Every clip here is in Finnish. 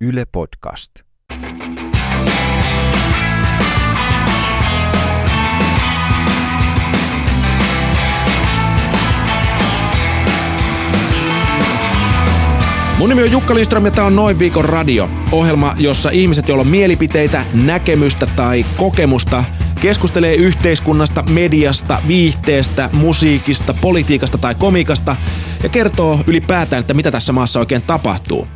Yle Podcast. Mun nimi on Jukka Lindström ja tämä on Noin viikon radio. Ohjelma, jossa ihmiset, joilla on mielipiteitä, näkemystä tai kokemusta, keskustelee yhteiskunnasta, mediasta, viihteestä, musiikista, politiikasta tai komikasta ja kertoo ylipäätään, että mitä tässä maassa oikein tapahtuu.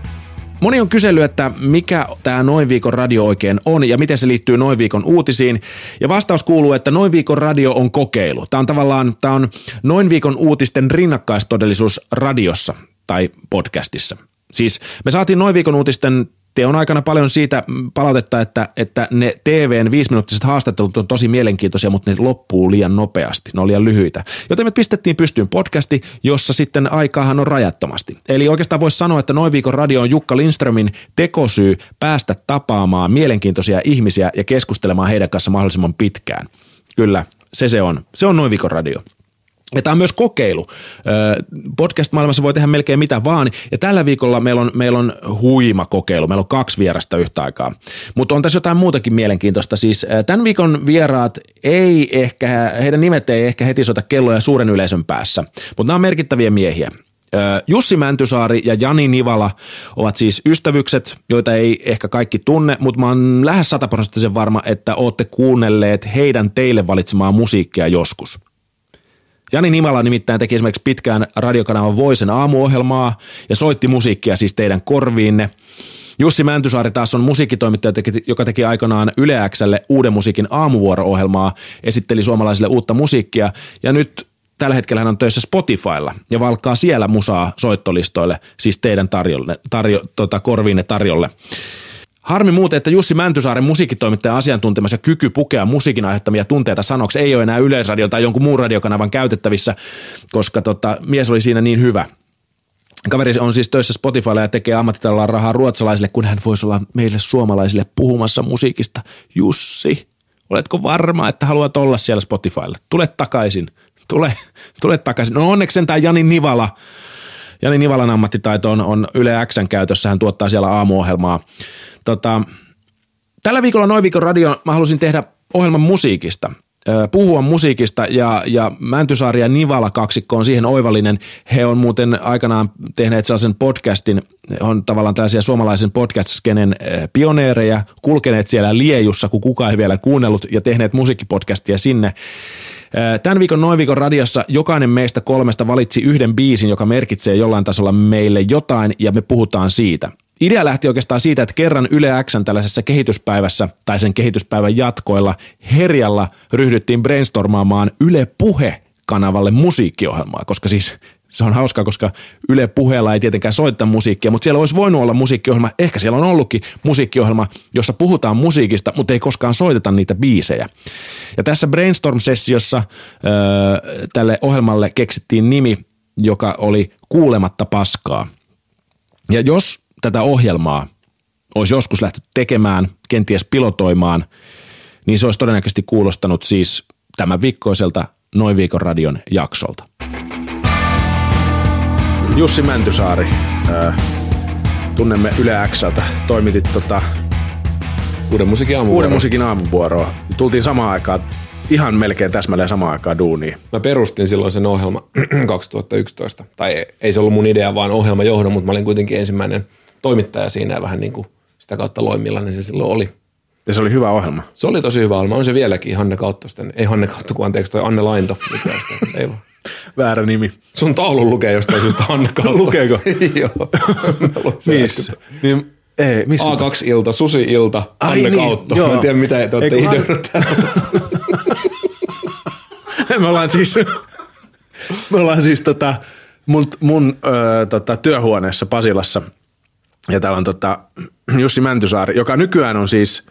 Moni on kysellyt, että mikä tämä Noin viikon radio oikein on ja miten se liittyy Noin viikon uutisiin. Ja vastaus kuuluu, että Noin viikon radio on kokeilu. Tämä on tavallaan tämä on Noin viikon uutisten rinnakkaistodellisuus radiossa tai podcastissa. Siis me saatiin Noin viikon uutisten teon aikana paljon siitä palautetta, että, että ne TVn viisiminuuttiset haastattelut on tosi mielenkiintoisia, mutta ne loppuu liian nopeasti, ne on liian lyhyitä. Joten me pistettiin pystyyn podcasti, jossa sitten aikaahan on rajattomasti. Eli oikeastaan voisi sanoa, että Noin viikon radio on Jukka Lindströmin tekosyy päästä tapaamaan mielenkiintoisia ihmisiä ja keskustelemaan heidän kanssa mahdollisimman pitkään. Kyllä, se se on. Se on Noin viikon radio. Ja tämä on myös kokeilu. Podcast-maailmassa voi tehdä melkein mitä vaan. Ja tällä viikolla meillä on, meillä on huima kokeilu. Meillä on kaksi vierasta yhtä aikaa. Mutta on tässä jotain muutakin mielenkiintoista. Siis tämän viikon vieraat ei ehkä, heidän nimet ei ehkä heti soita kelloja suuren yleisön päässä. Mutta nämä on merkittäviä miehiä. Jussi Mäntysaari ja Jani Nivala ovat siis ystävykset, joita ei ehkä kaikki tunne, mutta mä oon lähes sataprosenttisen varma, että ootte kuunnelleet heidän teille valitsemaa musiikkia joskus – Jani Nimala nimittäin teki esimerkiksi pitkään radiokanavan Voisen aamuohjelmaa ja soitti musiikkia siis teidän korviinne. Jussi Mäntysaari taas on musiikkitoimittaja, joka teki aikanaan Yle Xlle uuden musiikin aamuvuoro-ohjelmaa, esitteli suomalaisille uutta musiikkia ja nyt tällä hetkellä hän on töissä Spotifylla ja valkkaa siellä musaa soittolistoille, siis teidän tarjolle, tarjo, tota, korviinne tarjolle. Harmi muuten, että Jussi Mäntysaaren musiikkitoimittajan asiantuntemus ja kyky pukea musiikin aiheuttamia tunteita sanoksi ei ole enää Yleisradio tai jonkun muun radiokanavan käytettävissä, koska tota, mies oli siinä niin hyvä. Kaveri on siis töissä Spotifylla ja tekee ammattitalolla rahaa ruotsalaisille, kun hän voisi olla meille suomalaisille puhumassa musiikista. Jussi, oletko varma, että haluat olla siellä Spotifylla? Tule takaisin. Tule, tule takaisin. No onneksi sentään Jani Nivala. Jani Nivalan ammattitaito on, on Yle Xn käytössä. Hän tuottaa siellä aamuohjelmaa Tota, tällä viikolla Noin viikon radio mä halusin tehdä ohjelman musiikista puhua musiikista ja, ja Mäntysaari ja Nivala kaksikko on siihen oivallinen. He on muuten aikanaan tehneet sellaisen podcastin, on tavallaan tällaisia suomalaisen podcast-skenen pioneereja, kulkeneet siellä liejussa, kun kukaan ei vielä kuunnellut ja tehneet musiikkipodcastia sinne. Tämän viikon Noin viikon radiossa jokainen meistä kolmesta valitsi yhden biisin, joka merkitsee jollain tasolla meille jotain ja me puhutaan siitä. Idea lähti oikeastaan siitä, että kerran Yle Xn tällaisessa kehityspäivässä tai sen kehityspäivän jatkoilla Herjalla ryhdyttiin brainstormaamaan Yle Puhe kanavalle musiikkiohjelmaa, koska siis se on hauskaa, koska Yle puheella ei tietenkään soittaa musiikkia, mutta siellä olisi voinut olla musiikkiohjelma, ehkä siellä on ollutkin musiikkiohjelma, jossa puhutaan musiikista, mutta ei koskaan soiteta niitä biisejä. Ja tässä Brainstorm-sessiossa äh, tälle ohjelmalle keksittiin nimi, joka oli Kuulematta paskaa. Ja jos tätä ohjelmaa olisi joskus lähty tekemään, kenties pilotoimaan, niin se olisi todennäköisesti kuulostanut siis tämän viikkoiselta Noin viikon radion jaksolta. Jussi Mäntysaari, äh, tunnemme Yle Xltä, toimitit tota, Uuden musiikin aamuvuoroa. Uuden musiikin aamuvuoroa. Tultiin samaan aikaan, ihan melkein täsmälleen samaan aikaan duuniin. Mä perustin silloin sen ohjelma 2011. Tai ei se ollut mun idea, vaan ohjelma johdon, mutta mä olin kuitenkin ensimmäinen – toimittaja siinä ja vähän niin kuin sitä kautta millainen se silloin oli. Ja se oli hyvä ohjelma. Se oli tosi hyvä ohjelma. On se vieläkin Hanne Kauttosten. Ei Hanne Kautto, kun anteeksi toi Anne Lainto. Ei vaan. Väärä nimi. Sun taulu lukee jostain syystä Hanne Kautto. Lukeeko? Joo. missä? Niin, ei, missä? A2-ilta, Susi-ilta, Hanne niin, Kautto. Joo. Mä en tiedä, mitä te olette ideoinut Me ollaan siis, me ollaan siis tota, mun, mun ö, tota, työhuoneessa Pasilassa – ja täällä on tota Jussi Mäntysaari, joka nykyään on siis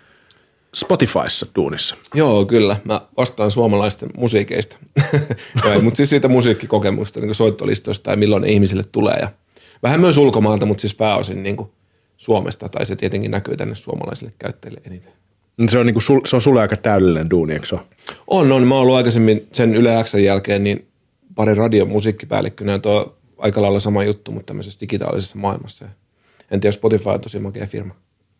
Spotifyssa tuunissa. Joo, kyllä. Mä vastaan suomalaisten musiikeista. mutta siis siitä musiikkikokemusta, niin soittolistoista ja milloin ne ihmisille tulee. Ja vähän myös ulkomaalta, mutta siis pääosin niin kuin Suomesta, tai se tietenkin näkyy tänne suomalaisille käyttäjille eniten. Se on, niin kuin, se on sulle aika täydellinen duuni, eikö se ole? On, on. Mä oon ollut aikaisemmin sen Yle Xn jälkeen niin pari radion musiikkipäällikkönä, ja tuo aika lailla sama juttu, mutta tämmöisessä digitaalisessa maailmassa. En tiedä, Spotify on tosi makea firma.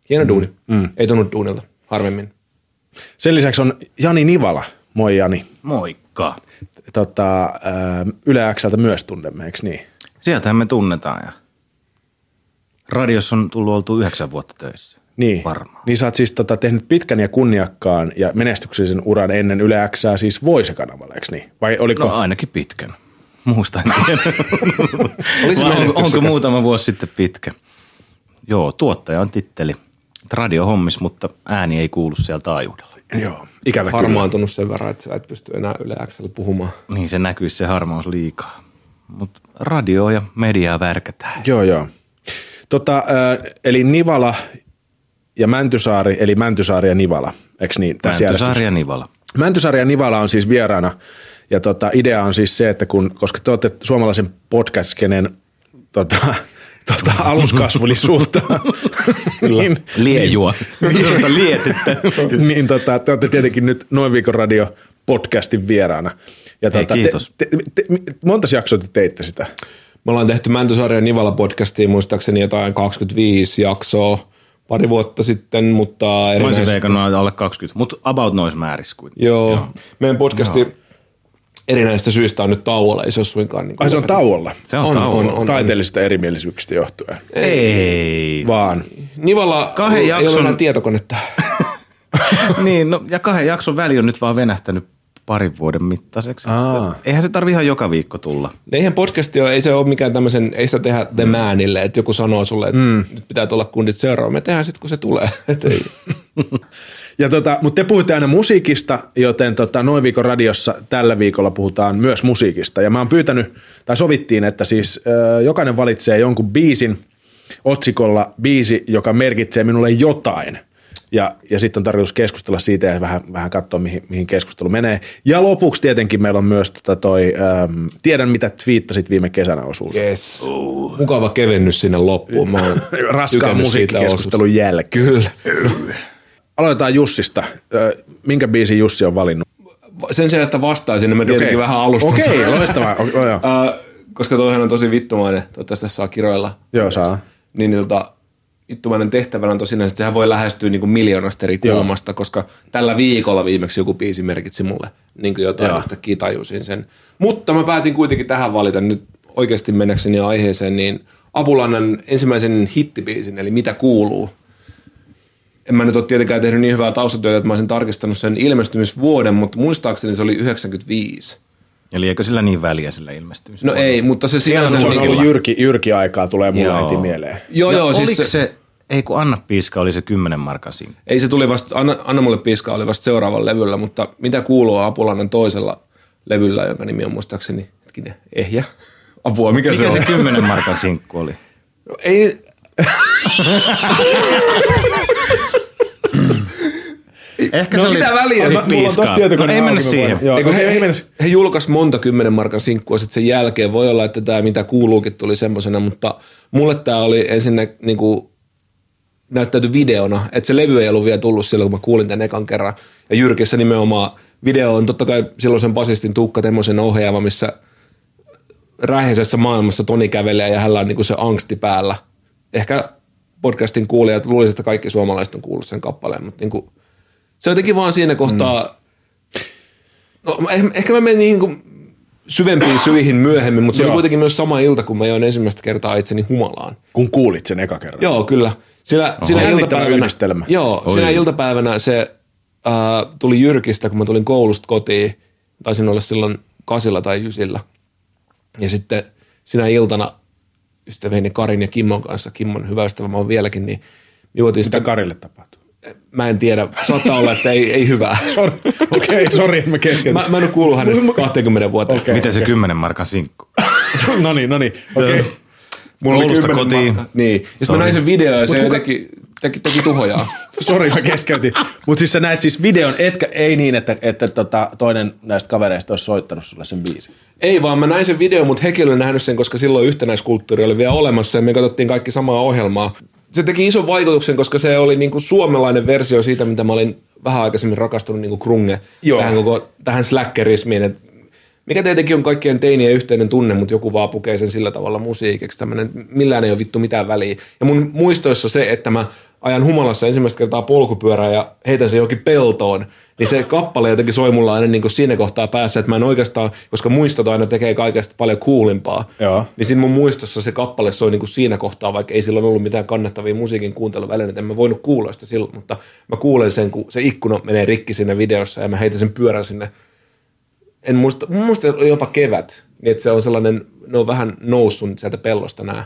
Hieno duuni. Mm. Ei tunnu duunilta, harvemmin. Sen lisäksi on Jani Nivala. Moi Jani. Moikka. Tota, Yle Xltä myös tunnemme, eikö niin? Sieltähän me tunnetaan ja radiossa on tullut oltu yhdeksän vuotta töissä. Niin. Varmaan. Niin sä oot siis tota, tehnyt pitkän ja kunniakkaan ja menestyksellisen uran ennen Yle Xää siis Voise-kanavalla, eikö niin? Vai oliko? No ainakin pitkän. Muusta en tiedä. On- onko muutama vuosi sitten pitkä? Joo, tuottaja on titteli. Radio hommis, mutta ääni ei kuulu sieltä taajuudella. Joo, ikävä kyllä. Harmaantunut sen verran, että sä et pysty enää Yle Xllä puhumaan. Niin se näkyisi se harmaus liikaa. Mutta radio ja mediaa värkätään. Joo, joo. Tota, eli Nivala ja Mäntysaari, eli Mäntysaari ja Nivala, eikö niin? Mäntysaari ja Nivala. Mäntysaari ja Nivala on siis vieraana. Ja tota, idea on siis se, että kun, koska te olette suomalaisen podcast-skenen tota, tota, niin, Liejua. Sellaista lietettä. niin tota, te olette tietenkin nyt Noin viikon radio podcastin vieraana. Ja Hei, kiitos. Te, te, te, monta jaksoa te teitte sitä? Me ollaan tehty Mäntysaaren Nivala podcastiin muistaakseni jotain 25 jaksoa pari vuotta sitten, mutta Mä olisin erinäisesti... veikannut alle 20, mutta about noissa määrissä kuitenkin. Joo. Joo. Meidän podcasti erinäistä syistä on nyt tauolla, ei se ole suinkaan niin Ai se on tauolla. Se on, On, tauolla. on, on. Taiteellisista erimielisyyksistä johtuen. Ei. Vaan. Nivala Kahden ei jakson- ole enää tietokonetta. niin, no, ja kahden jakson väli on nyt vaan venähtänyt parin vuoden mittaiseksi. Aa. Eihän se tarvi ihan joka viikko tulla. Eihän podcasti ole, ei se ole mikään tämmöisen, ei sitä tehdä The Manille, että joku sanoo sulle, että mm. nyt pitää tulla kundit seuraava. Me tehdään sitten, kun se tulee. Ei. Ja tota, mutta te puhutte aina musiikista, joten tota, noin viikon radiossa tällä viikolla puhutaan myös musiikista. Ja mä oon pyytänyt, tai sovittiin, että siis ö, jokainen valitsee jonkun biisin otsikolla biisi, joka merkitsee minulle jotain. Ja, ja sitten on tarkoitus keskustella siitä ja vähän, vähän katsoa, mihin, mihin keskustelu menee. Ja lopuksi tietenkin meillä on myös tota toi, ähm, tiedän mitä twiittasit viime kesänä osuus. Yes. Mukava kevennys sinne loppuun. Mä Raskaan musiikkikeskustelun jälkeen. Kyllä. Aloitetaan Jussista. Minkä biisin Jussi on valinnut? Sen sijaan, että vastaisin, niin mä tietenkin Okei. vähän alustan. Okei, sen. loistavaa. O- o- joo. Koska toihan on tosi vittumainen, toivottavasti tässä saa kiroilla. Joo, saa. Niin tota, vittumainen tehtävänä on tosiaan, että sehän voi lähestyä niin kuin miljoonasta eri Joo. kulmasta, koska tällä viikolla viimeksi joku biisi merkitsi mulle niin kuin jotain Joo. yhtäkkiä tajusin sen. Mutta mä päätin kuitenkin tähän valita nyt oikeasti mennäkseni aiheeseen, niin Apulannan ensimmäisen hittibiisin, eli Mitä kuuluu. En mä nyt ole tietenkään tehnyt niin hyvää taustatyötä, että mä olisin tarkistanut sen ilmestymisvuoden, mutta muistaakseni se oli 95. Eli eikö sillä niin väliä sillä ilmestymisellä? No ei, mutta se sinänsä... Se on niin ollut jyrki, jyrki aikaa, tulee mulle Joo. heti mieleen. Joo, ja joo, siis oliko se, se, ei kun Anna Piiska oli se 10 markan siinä. Ei se tuli vasta, Anna, Anna mulle piiskaa oli vasta seuraavalla levyllä, mutta mitä kuuluu Apulainen toisella levyllä, jonka nimi on muistaakseni, hetkinen, Ehjä. Apua, mikä, se Mikä on? se 10 markan sinkku oli? No, ei, Ehkä No se oli mitä väliä? sit piiskaa. no, ei mennä siihen. Joo, he, he, he julkaisi monta kymmenen markan sinkkua sitten sen jälkeen. Voi olla, että tämä mitä kuuluukin tuli semmoisena, mutta mulle tämä oli ensin niin kuin, näyttäytyi videona, että se levy ei ollut vielä tullut silloin, kun mä kuulin tämän ekan kerran. Ja Jyrkissä nimenomaan video on totta kai silloin sen basistin Tuukka Temmosen ohjaama, missä räheisessä maailmassa Toni kävelee ja hänellä on niin se angsti päällä. Ehkä podcastin kuulijat luulisivat, että kaikki suomalaiset on kuullut sen kappaleen, mutta niin kuin, se jotenkin vaan siinä kohtaa, mm. no, mä- ehkä, mä menen niin kuin syvempiin syihin myöhemmin, mutta se oli Joo. kuitenkin myös sama ilta, kun mä join ensimmäistä kertaa itseni humalaan. Kun kuulit sen eka kerran. Joo, kyllä. Siinä, siinä Jännittävä iltapäivänä, yhdistelmä. Joo, Oi. siinä iltapäivänä se äh, tuli Jyrkistä, kun mä tulin koulusta kotiin. Taisin olla silloin kasilla tai ysillä. Ja sitten sinä iltana ystäväni Karin ja Kimmon kanssa, Kimmon hyvä ystävä mä oon vieläkin, niin me juotiin Mitä sitä, Karille tapahtuu? Mä en tiedä, saattaa olla, että ei, ei hyvää. Sori, okei, okay, sori, että mä keskeytin. Mä, mä en ole kuullut hänestä 20 vuoteen. Okei. Miten se 10 markan sinkku? no niin, no niin, okei. Okay. Mulla Koulusta kymmenen kotiin. markkaa. Niin. Ja sitten mä näin sen video ja se kuka- teki, teki, teki tuhojaa. Sori, mä keskeytin. Mutta siis sä näet siis videon, etkä, ei niin, että, että tota, toinen näistä kavereista olisi soittanut sulle sen biisin. Ei vaan, mä näin sen videon, mutta hekin oli nähnyt sen, koska silloin yhtenäiskulttuuri oli vielä olemassa ja me katsottiin kaikki samaa ohjelmaa. Se teki ison vaikutuksen, koska se oli niinku suomalainen versio siitä, mitä mä olin vähän aikaisemmin rakastunut niinku krunge Joo. tähän koko tähän slackerismiin. Et mikä tietenkin on kaikkien teinien yhteinen tunne, mutta joku vaan pukee sen sillä tavalla musiikiksi. Tämmönen, millään ei ole vittu mitään väliä. Ja mun muistoissa se, että mä ajan humalassa ensimmäistä kertaa polkupyörää ja heitän sen johonkin peltoon, niin se kappale jotenkin soi mulla aina niin kuin siinä kohtaa päässä, että mä en oikeastaan, koska muistot aina tekee kaikesta paljon kuulimpaa, Joo. niin siinä mun muistossa se kappale soi niin kuin siinä kohtaa, vaikka ei silloin ollut mitään kannattavia musiikin kuunteluvälineitä, en mä voinut kuulla sitä silloin, mutta mä kuulen sen, kun se ikkuna menee rikki siinä videossa ja mä heitän sen pyörän sinne. En muista, muista jopa kevät, niin että se on sellainen, ne on vähän noussut sieltä pellosta nämä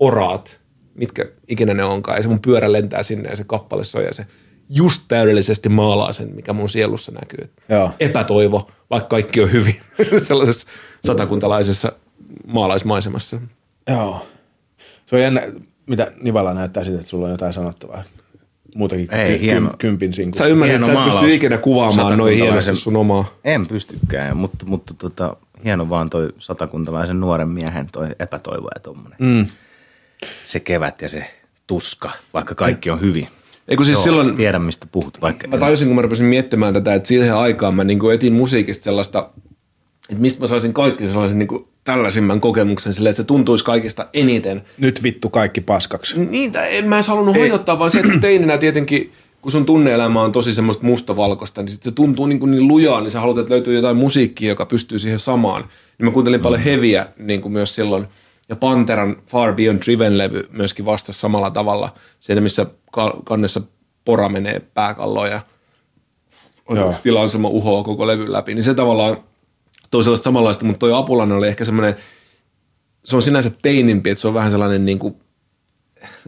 oraat, mitkä ikinä ne onkaan, ja se mun pyörä lentää sinne ja se kappale soi ja se just täydellisesti maalaa sen, mikä mun sielussa näkyy. Joo. Epätoivo, vaikka kaikki on hyvin, sellaisessa satakuntalaisessa maalaismaisemassa. Joo. Se on jännä, mitä Nivala näyttää siitä, että sulla on jotain sanottavaa. Muutakin Ei, ky- hieno. kym- kympin sinkku. Sä ymmärrät, että sä et pysty ikinä kuvaamaan noin hienosti sun omaa. En pystykään, mutta, mutta tota, hieno vaan toi satakuntalaisen nuoren miehen toi epätoivo ja tommonen. Mm. Se kevät ja se tuska, vaikka kaikki on hyvin. Ei kun siis Joo, silloin, Tiedän, mistä puhut, vaikka... mä tajusin, kun mä rupesin miettimään tätä, että siihen aikaan mä niin etin musiikista sellaista, että mistä mä saisin kaikki sellaisen niin tällaisimman kokemuksen silleen, että se tuntuisi kaikista eniten. Nyt vittu kaikki paskaksi. Tai en mä edes halunnut hajottaa, vaan se, että teininä tietenkin, kun sun tunneelämä on tosi semmoista mustavalkoista, niin sit se tuntuu niin, kuin niin lujaa, niin sä haluat, että löytyy jotain musiikkia, joka pystyy siihen samaan. Niin mä kuuntelin paljon heviä niin kuin myös silloin. Ja Panteran Far Beyond Driven-levy myöskin vastasi samalla tavalla. Siinä, missä ka- kannessa pora menee pääkalloon ja Joo. Filansema uhoa koko levyn läpi. Niin se tavallaan toi sellaista samanlaista, mutta toi Apulainen oli ehkä semmoinen, se on sinänsä teinimpi, että se on vähän sellainen niin kuin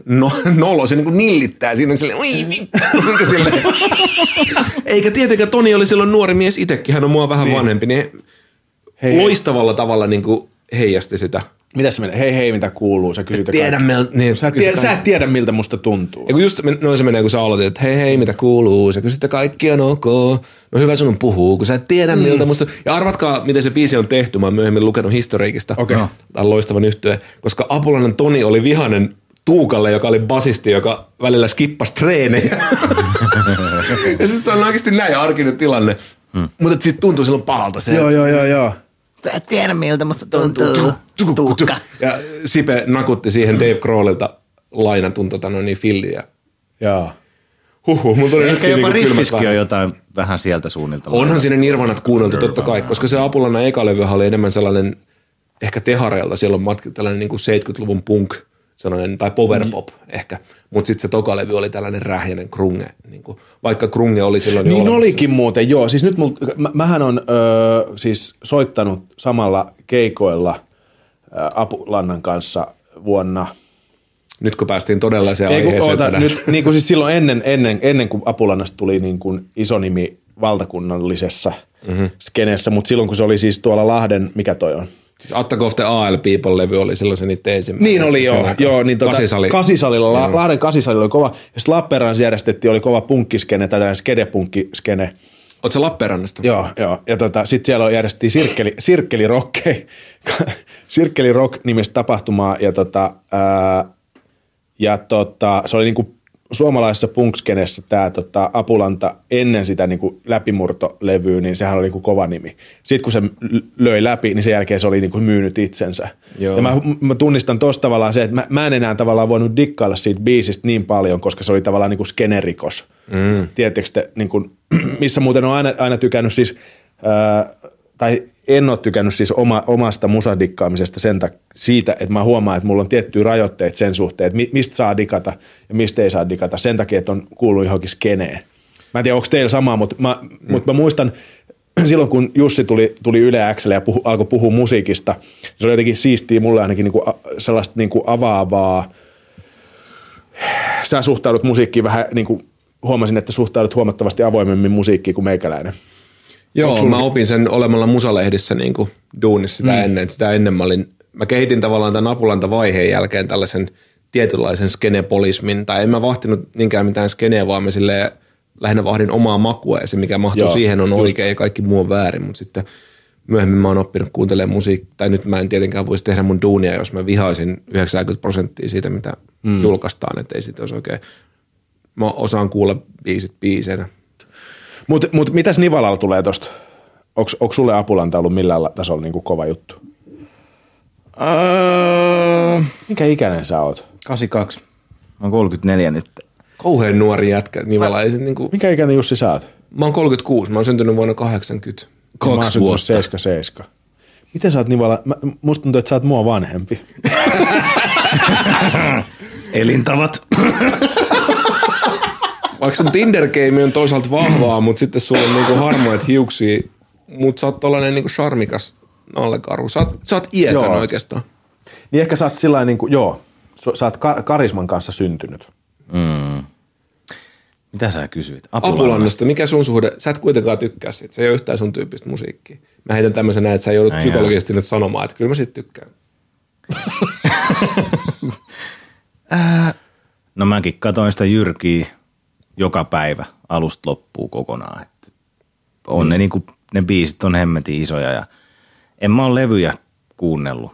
no, nolo, se niinku nillittää siinä silleen, oi vittu, niinku silleen. Eikä tietenkään Toni oli silloin nuori mies itsekin, hän on mua vähän niin. vanhempi, niin Hei. loistavalla tavalla niinku heijasti sitä. Mitä se menee? Hei hei, mitä kuuluu? Sä kysyt Tiedä, mel, niin, Sä tiedä, sä et tiedä, miltä musta tuntuu. Ja kun just noin se menee, kun sä aloitit, että hei hei, mitä kuuluu, sä kysyt, että kaikki on ok, no hyvä sun on puhuu, kun sä et tiedä mm. miltä musta. Ja arvatkaa, miten se biisi on tehty, mä oon myöhemmin lukenut historiikista. Okei. No. Tämä on loistavan yhtyeen, koska Apulainen Toni oli vihanen Tuukalle, joka oli basisti, joka välillä skippasi treenejä. ja siis se on oikeasti näin arkinen tilanne. Hmm. Mutta siitä tuntuu silloin pahalta se. Joo, joo, joo, joo. Sä et tiedä, miltä musta tuntuu. Tuukka. Ja Sipe nakutti siihen Dave Grohlilta lainatun tota, no niin, filliä. Joo. Huhhuh, mulla tuli Ehkä nytkin jopa niinku kylmät riffiskin väreet. on jotain vähän sieltä suunnilta. Onhan siinä Nirvanat kuunneltu totta kai, koska se Apulana eka levyhän oli enemmän sellainen, ehkä tehareilta, siellä on matki, tällainen niin kuin 70-luvun punk, sellainen, tai powerpop mm. ehkä, mutta sitten se toka levy oli tällainen rähjäinen krunge, niin kuin, vaikka krunge oli silloin jo Niin olemassa. olikin muuten, joo. Siis nyt mul, mä, mähän on öö, siis soittanut samalla keikoilla ö, Apulannan kanssa vuonna Nyt kun päästiin todella se Ei, aiheeseen oota, tänään. nyt, niin kuin siis silloin ennen, ennen, ennen kuin Apulannasta tuli niin kuin iso nimi valtakunnallisessa mm-hmm. skeneessä, mutta silloin kun se oli siis tuolla Lahden, mikä toi on? Siis Attack of the AL People-levy oli silloin se niiden ensimmäinen. Niin oli joo, joo niin tota, Kasisali. Kasisalilla, La, Lahden Kasisalilla oli kova, ja sitten Lappeenrannassa järjestettiin, oli kova punkkiskene, tai tällainen skedepunkkiskene. Oot sä Lappeenrannasta? Joo, joo. Ja tota, sitten siellä järjestettiin sirkkeli, sirkkelirock, sirkkelirock nimistä tapahtumaa, ja, tota, ää, ja tota, se oli niinku suomalaisessa punkskenessä tämä tota, Apulanta ennen sitä niinku läpimurtolevyä, niin sehän oli niinku kova nimi. Sitten kun se löi läpi, niin sen jälkeen se oli niinku myynyt itsensä. Joo. Ja mä, mä tunnistan tosta tavallaan se, että mä, mä en enää tavallaan voinut dikkailla siitä biisistä niin paljon, koska se oli tavallaan niinku skenerikos. Mm. Tiedättekö te, niinku, missä muuten on aina, aina tykännyt siis, ää, tai en ole tykännyt siis oma, omasta musadikkaamisesta sen tak- siitä, että mä huomaan, että mulla on tiettyjä rajoitteita sen suhteen, että mi- mistä saa dikata ja mistä ei saa dikata sen takia, että on kuullut johonkin skeneen. Mä en tiedä, onko teillä sama, mutta mä, mm. mutta mä muistan silloin, kun Jussi tuli, tuli Yle Xlle ja puhu, alkoi puhua musiikista, se oli jotenkin siistiä mulle ainakin niinku, a- sellaista niinku avaavaa, sä suhtaudut musiikkiin vähän niin kuin huomasin, että suhtaudut huomattavasti avoimemmin musiikkiin kuin meikäläinen. Joo, mä opin sen olemalla musalehdissä niin kuin duunissa sitä mm. ennen. Sitä ennen mä olin, mä kehitin tavallaan tämän Apulanta vaiheen jälkeen tällaisen tietynlaisen skenepolismin, tai en mä vahtinut niinkään mitään skeneä, vaan mä silleen lähinnä vahdin omaa makua ja se mikä mahtuu Joo, siihen on just. oikein ja kaikki muu on väärin, mutta sitten myöhemmin mä oon oppinut kuuntelemaan musiikkia, tai nyt mä en tietenkään voisi tehdä mun duunia, jos mä vihaisin 90 prosenttia siitä, mitä mm. julkaistaan, että ei siitä olisi oikein, mä osaan kuulla biisit biiseinä. Mutta mut mitäs Nivalalla tulee tosta? Onko, sulle Apulanta ollut millään la- tasolla niin kuin kova juttu? Öö, Minkä ikäinen sä oot? 82. Mä oon 34 nyt. Kauhean nuori jätkä. Nivala ei se niinku... Minkä ikäinen Jussi sä oot? Mä oon 36, mä oon syntynyt vuonna 80. Mä oon Kaksi vuotta. 77. Miten sä oot niin vala... Mä, musta tuntuu, että sä oot mua vanhempi. Elintavat. Vaikka sun tinder on toisaalta vahvaa, mutta sitten sulla on niinku harmoit hiuksia, mutta sä oot tollanen niinku charmikas nallekaru. Sä oot, sä oot iätön Joo. oikeastaan. Niin ehkä sä oot sillä niin kuin, joo, sä oot ka- karisman kanssa syntynyt. Mm. Mitä sä kysyit? Apulannasta. Apulannasta, mikä sun suhde? Sä et kuitenkaan tykkää siitä. Se ei ole yhtään sun tyyppistä musiikkia. Mä heitän tämmöisen näin, että sä joudut Ai psykologisesti nyt sanomaan, että kyllä mä siitä tykkään. No mäkin katoin sitä Jyrkiä joka päivä alusta loppuun kokonaan. Et on mm. ne, niinku, ne biisit on hemmetin isoja ja en mä ole levyjä kuunnellut.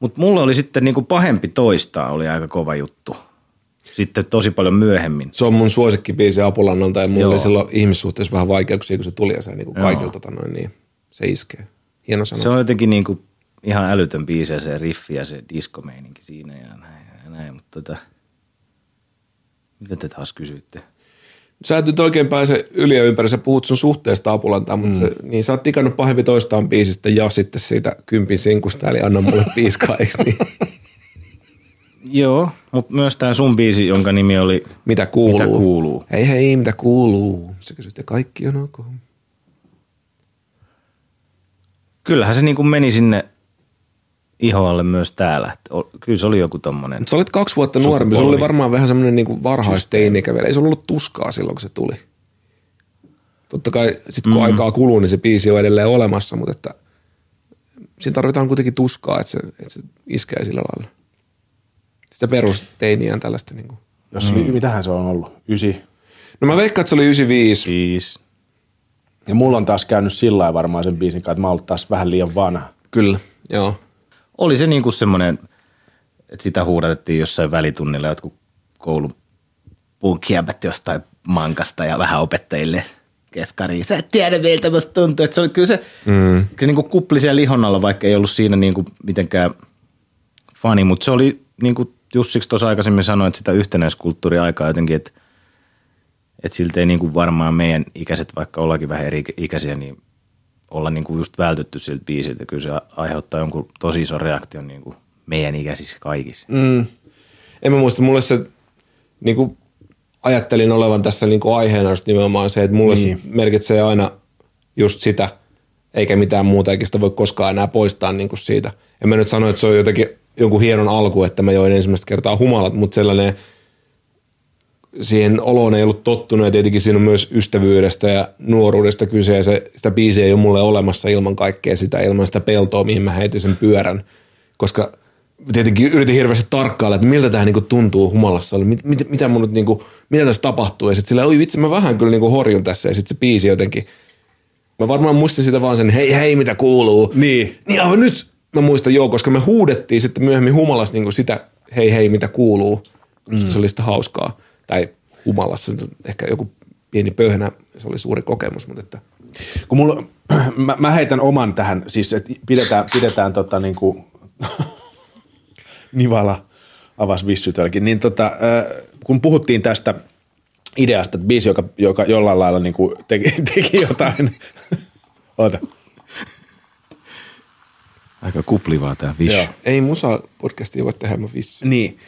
Mutta mulla oli sitten niinku pahempi toistaa, oli aika kova juttu. Sitten tosi paljon myöhemmin. Se on mun suosikkibiisi Apulannalta ja mulla Joo. oli silloin ihmissuhteessa vähän vaikeuksia, kun se tuli ja se niin Joo. kaikilta tota noin, niin se iskee. Hieno sana. Se on jotenkin niinku ihan älytön biisi ja se riffi ja se diskomeininki siinä ja näin. Ja näin. Mutta tota, mitä te taas kysyitte? Sä et nyt oikein pääse yli ja ympäri, sä puhut sun suhteesta Apulantaan, mutta se, niin sä oot tikannut pahempi toistaan biisistä ja sitten siitä kympin sinkusta, eli anna mulle piiskaa, eikö niin? Joo, mutta myös tämä sun biisi, jonka nimi oli Mitä kuuluu? Mitä kuuluu? Hei hei, mitä kuuluu? Sä kysyt, ja kaikki on ok. Kyllähän se niin kuin meni sinne ihoalle myös täällä. Kyllä se oli joku tommonen. Sä olit kaksi vuotta nuorempi, sulla oli varmaan vähän semmoinen niin varhaisteinikä vielä. Ei sulla ollut tuskaa silloin, kun se tuli. Totta kai sit kun mm. aikaa kuluu, niin se biisi on edelleen olemassa, mutta että siinä tarvitaan kuitenkin tuskaa, että se, että se iskee sillä lailla. Sitä perusteiniä tällaista niin kuin. Jos, mm. Mitähän se on ollut? Ysi. No mä veikkaan, että se oli 95. Siis. Ja mulla on taas käynyt sillä lailla varmaan sen biisin kanssa, että mä oon taas vähän liian vanha. Kyllä, joo. Oli se niin kuin semmoinen, että sitä huudatettiin jossain välitunnilla jotkut koulun punkiäbät jostain mankasta ja vähän opettajille keskariin. Sä et tiedä miltä musta tuntuu. Että se oli kyllä se, mm. kyllä niin kuin kupli siellä lihon alla, vaikka ei ollut siinä niin kuin mitenkään fani, mutta se oli niin kuin Jussiksi tuossa aikaisemmin sanoi, että sitä yhtenäiskulttuuriaikaa jotenkin, että, että siltä ei niin kuin varmaan meidän ikäiset, vaikka ollakin vähän eri ikäisiä, niin olla niin kuin just vältytty siltä biisiltä. Kyllä se aiheuttaa jonkun tosi ison reaktion niin kuin meidän ikäisissä kaikissa. Mm. En mä muista, mulle se niin kuin ajattelin olevan tässä niin kuin aiheena just nimenomaan se, että mulle niin. se merkitsee aina just sitä, eikä mitään muuta, eikä sitä voi koskaan enää poistaa niin kuin siitä. En mä nyt sano, että se on jotenkin jonkun hienon alku, että mä join ensimmäistä kertaa humalat, mutta sellainen siihen oloon ei ollut tottunut ja tietenkin siinä on myös ystävyydestä ja nuoruudesta kyse ja se, sitä biisiä ei ole mulle olemassa ilman kaikkea sitä, ilman sitä peltoa, mihin mä heitin sen pyörän, koska tietenkin yritin hirveästi tarkkailla, että miltä tämä niinku tuntuu humalassa, mit, mit, mitä, mun nyt niinku, mitä tässä tapahtuu ja sitten sillä, oi vitsi, mä vähän kyllä niinku horjun tässä ja sitten se biisi jotenkin, mä varmaan muistin sitä vaan sen, hei hei, mitä kuuluu. Niin. Niin aivan nyt mä muistan joo, koska me huudettiin sitten myöhemmin humalassa niinku sitä, hei hei, mitä kuuluu. Mm. Se oli sitä hauskaa. Tai humalassa, ehkä joku pieni pöhnä, se oli suuri kokemus, mutta että Kun mulla, mä, mä heitän oman tähän, siis että pidetään, pidetään tota niin kuin, Nivala avasi vissytölkin, niin tota, äh, kun puhuttiin tästä ideasta, että biisi, joka, joka jollain lailla niin kuin teki, teki jotain, oota, Aika kuplivaa tämä. Joo. ei musa podcastia voi tehdä, mä vissi. Niin.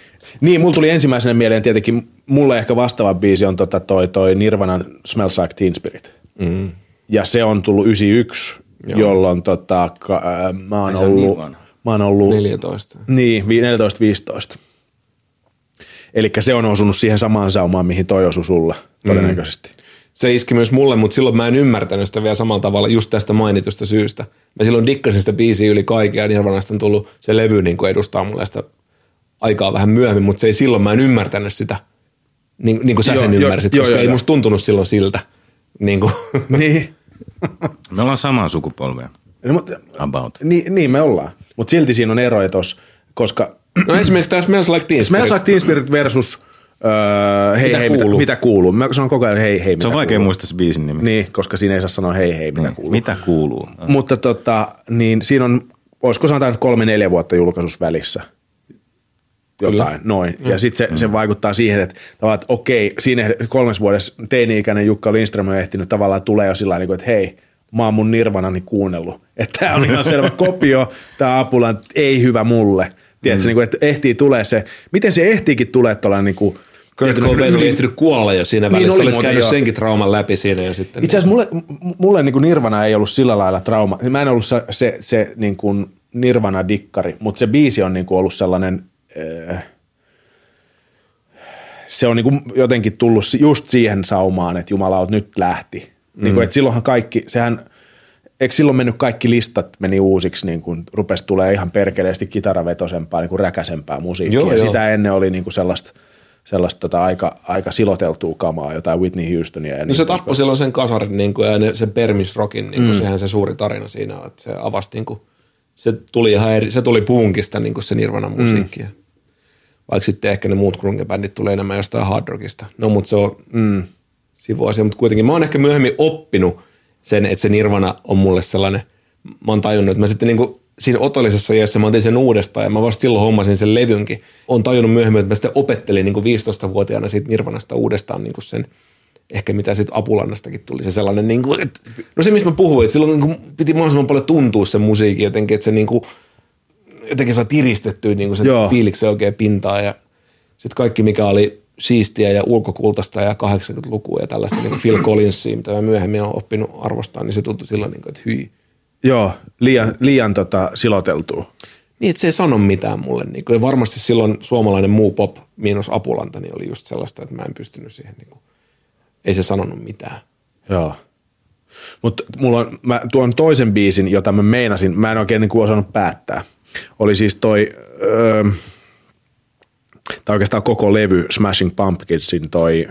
Niin, mulla tuli ensimmäisenä mieleen tietenkin, mulle ehkä vastaava biisi on tota toi, toi Nirvanan Smells Like Teen Spirit. Mm. Ja se on tullut 91, Joo. jolloin tota, ka, ää, mä oon Ai niin ollut, vanha. mä oon ollut 14. niin, vi- 14-15. Eli se on osunut siihen samaan saumaan, mihin toi osui sulle todennäköisesti. Se iski myös mulle, mutta silloin mä en ymmärtänyt sitä vielä samalla tavalla just tästä mainitusta syystä. Mä silloin dikkasin sitä biisiä yli kaikkea ja Nirvanasta on tullut se levy niin kuin edustaa mulle sitä aikaa vähän myöhemmin, mutta se ei silloin, mä en ymmärtänyt sitä niin, niin kuin sä Joo, sen joo, ymmärsit, joo, koska joo, ei joo. musta tuntunut silloin siltä. Niin kuin. Niin. Me ollaan samaa sukupolvea. No, mutta, About. niin, niin me ollaan. Mutta silti siinä on eroja tossa, koska No esimerkiksi tämä Smells Like Teen Smells Spirit. Like Teen Spirit versus Öö, hei, Mitä hei, kuuluu? Mitä, mitä kuuluu? Mä sanon koko ajan hei, hei, mitä Se on vaikea kuuluu. muistaa se biisin nimi. Niin, koska siinä ei saa sanoa hei, hei, mitä Niin. kuuluu. Mitä kuuluu? Mutta tota, niin siinä on, olisiko sanotaan kolme neljä vuotta julkaisus välissä. Jotain, Kyllä. noin. Ja sitten se, se, vaikuttaa siihen, että, tavallaan, että okei, siinä kolmes vuodessa teini-ikäinen Jukka Lindström on ehtinyt tavallaan tulee jo sillä tavalla, että hei, mä oon mun nirvanani kuunnellut. Että tämä on ihan selvä kopio, tämä Apulan ei hyvä mulle. Tiedätkö, mm. niin kuin, että ehtii tulee se, miten se ehtiikin tulee tuolla niin kuin, Kurt Cobain oli ehtinyt kuolla jo siinä Niin välissä. Olet muuten, käynyt joo. senkin trauman läpi siinä ja sitten. Itse asiassa mulle, m- mulle niin kuin Nirvana ei ollut sillä lailla trauma. Mä en ollut se, se, se niin kuin Nirvana-dikkari, mutta se biisi on niin kuin ollut sellainen, se on niin kuin jotenkin tullut just siihen saumaan, että Jumala nyt lähti. Mm. Niin kuin, että silloinhan kaikki, sehän, eikö silloin mennyt kaikki listat meni uusiksi, niin kuin rupesi tulee ihan perkeleesti kitaravetoisempaa, niin kuin räkäsempää musiikkia. Joo, ja joo. sitä ennen oli niin kuin sellaista, sellaista tota aika, aika siloteltua kamaa, jotain Whitney Houstonia. Ja No niin se tappoi silloin sen kasarin niin kuin, ja ne, sen permisrokin, niin kuin, mm. sehän se suuri tarina siinä on, että se avasi niin kuin, se tuli ihan eri, se tuli punkista niin kuin se Nirvanan musiikki. Mm. Vaikka sitten ehkä ne muut grunge-bändit tulee enemmän jostain hard rockista. No mutta se on mm. sivuasia, mutta kuitenkin mä oon ehkä myöhemmin oppinut sen, että se Nirvana on mulle sellainen, mä oon tajunnut, että mä sitten niin kuin, siinä otollisessa iässä mä otin sen uudestaan ja mä vasta silloin hommasin sen levynkin. Oon tajunnut myöhemmin, että mä sitten opettelin niin kuin 15-vuotiaana siitä Nirvanasta uudestaan niin kuin sen ehkä mitä sitten Apulannastakin tuli, se sellainen, niin kuin, että, no se mistä mä puhuin, että silloin niin kuin, piti mahdollisimman paljon tuntua sen musiikin jotenkin, että se niin kuin, jotenkin saa tiristettyä niin se Joo. fiiliksen oikein pintaa ja sitten kaikki mikä oli siistiä ja ulkokultaista ja 80-lukua ja tällaista niin Phil Collinsia, mitä mä myöhemmin olen oppinut arvostaa, niin se tuntui silloin, niin kuin, että hyi. Joo, liian, liian tota, siloteltua. Niin, että se ei sano mitään mulle. Niin kuin, ja varmasti silloin suomalainen muu pop miinus Apulanta niin oli just sellaista, että mä en pystynyt siihen. Niin kuin, ei se sanonut mitään. Joo. Mutta mulla on, mä tuon toisen biisin, jota mä meinasin, mä en oikein niin kuin osannut päättää. Oli siis toi, öö, tai oikeastaan koko levy Smashing Pumpkinsin toi,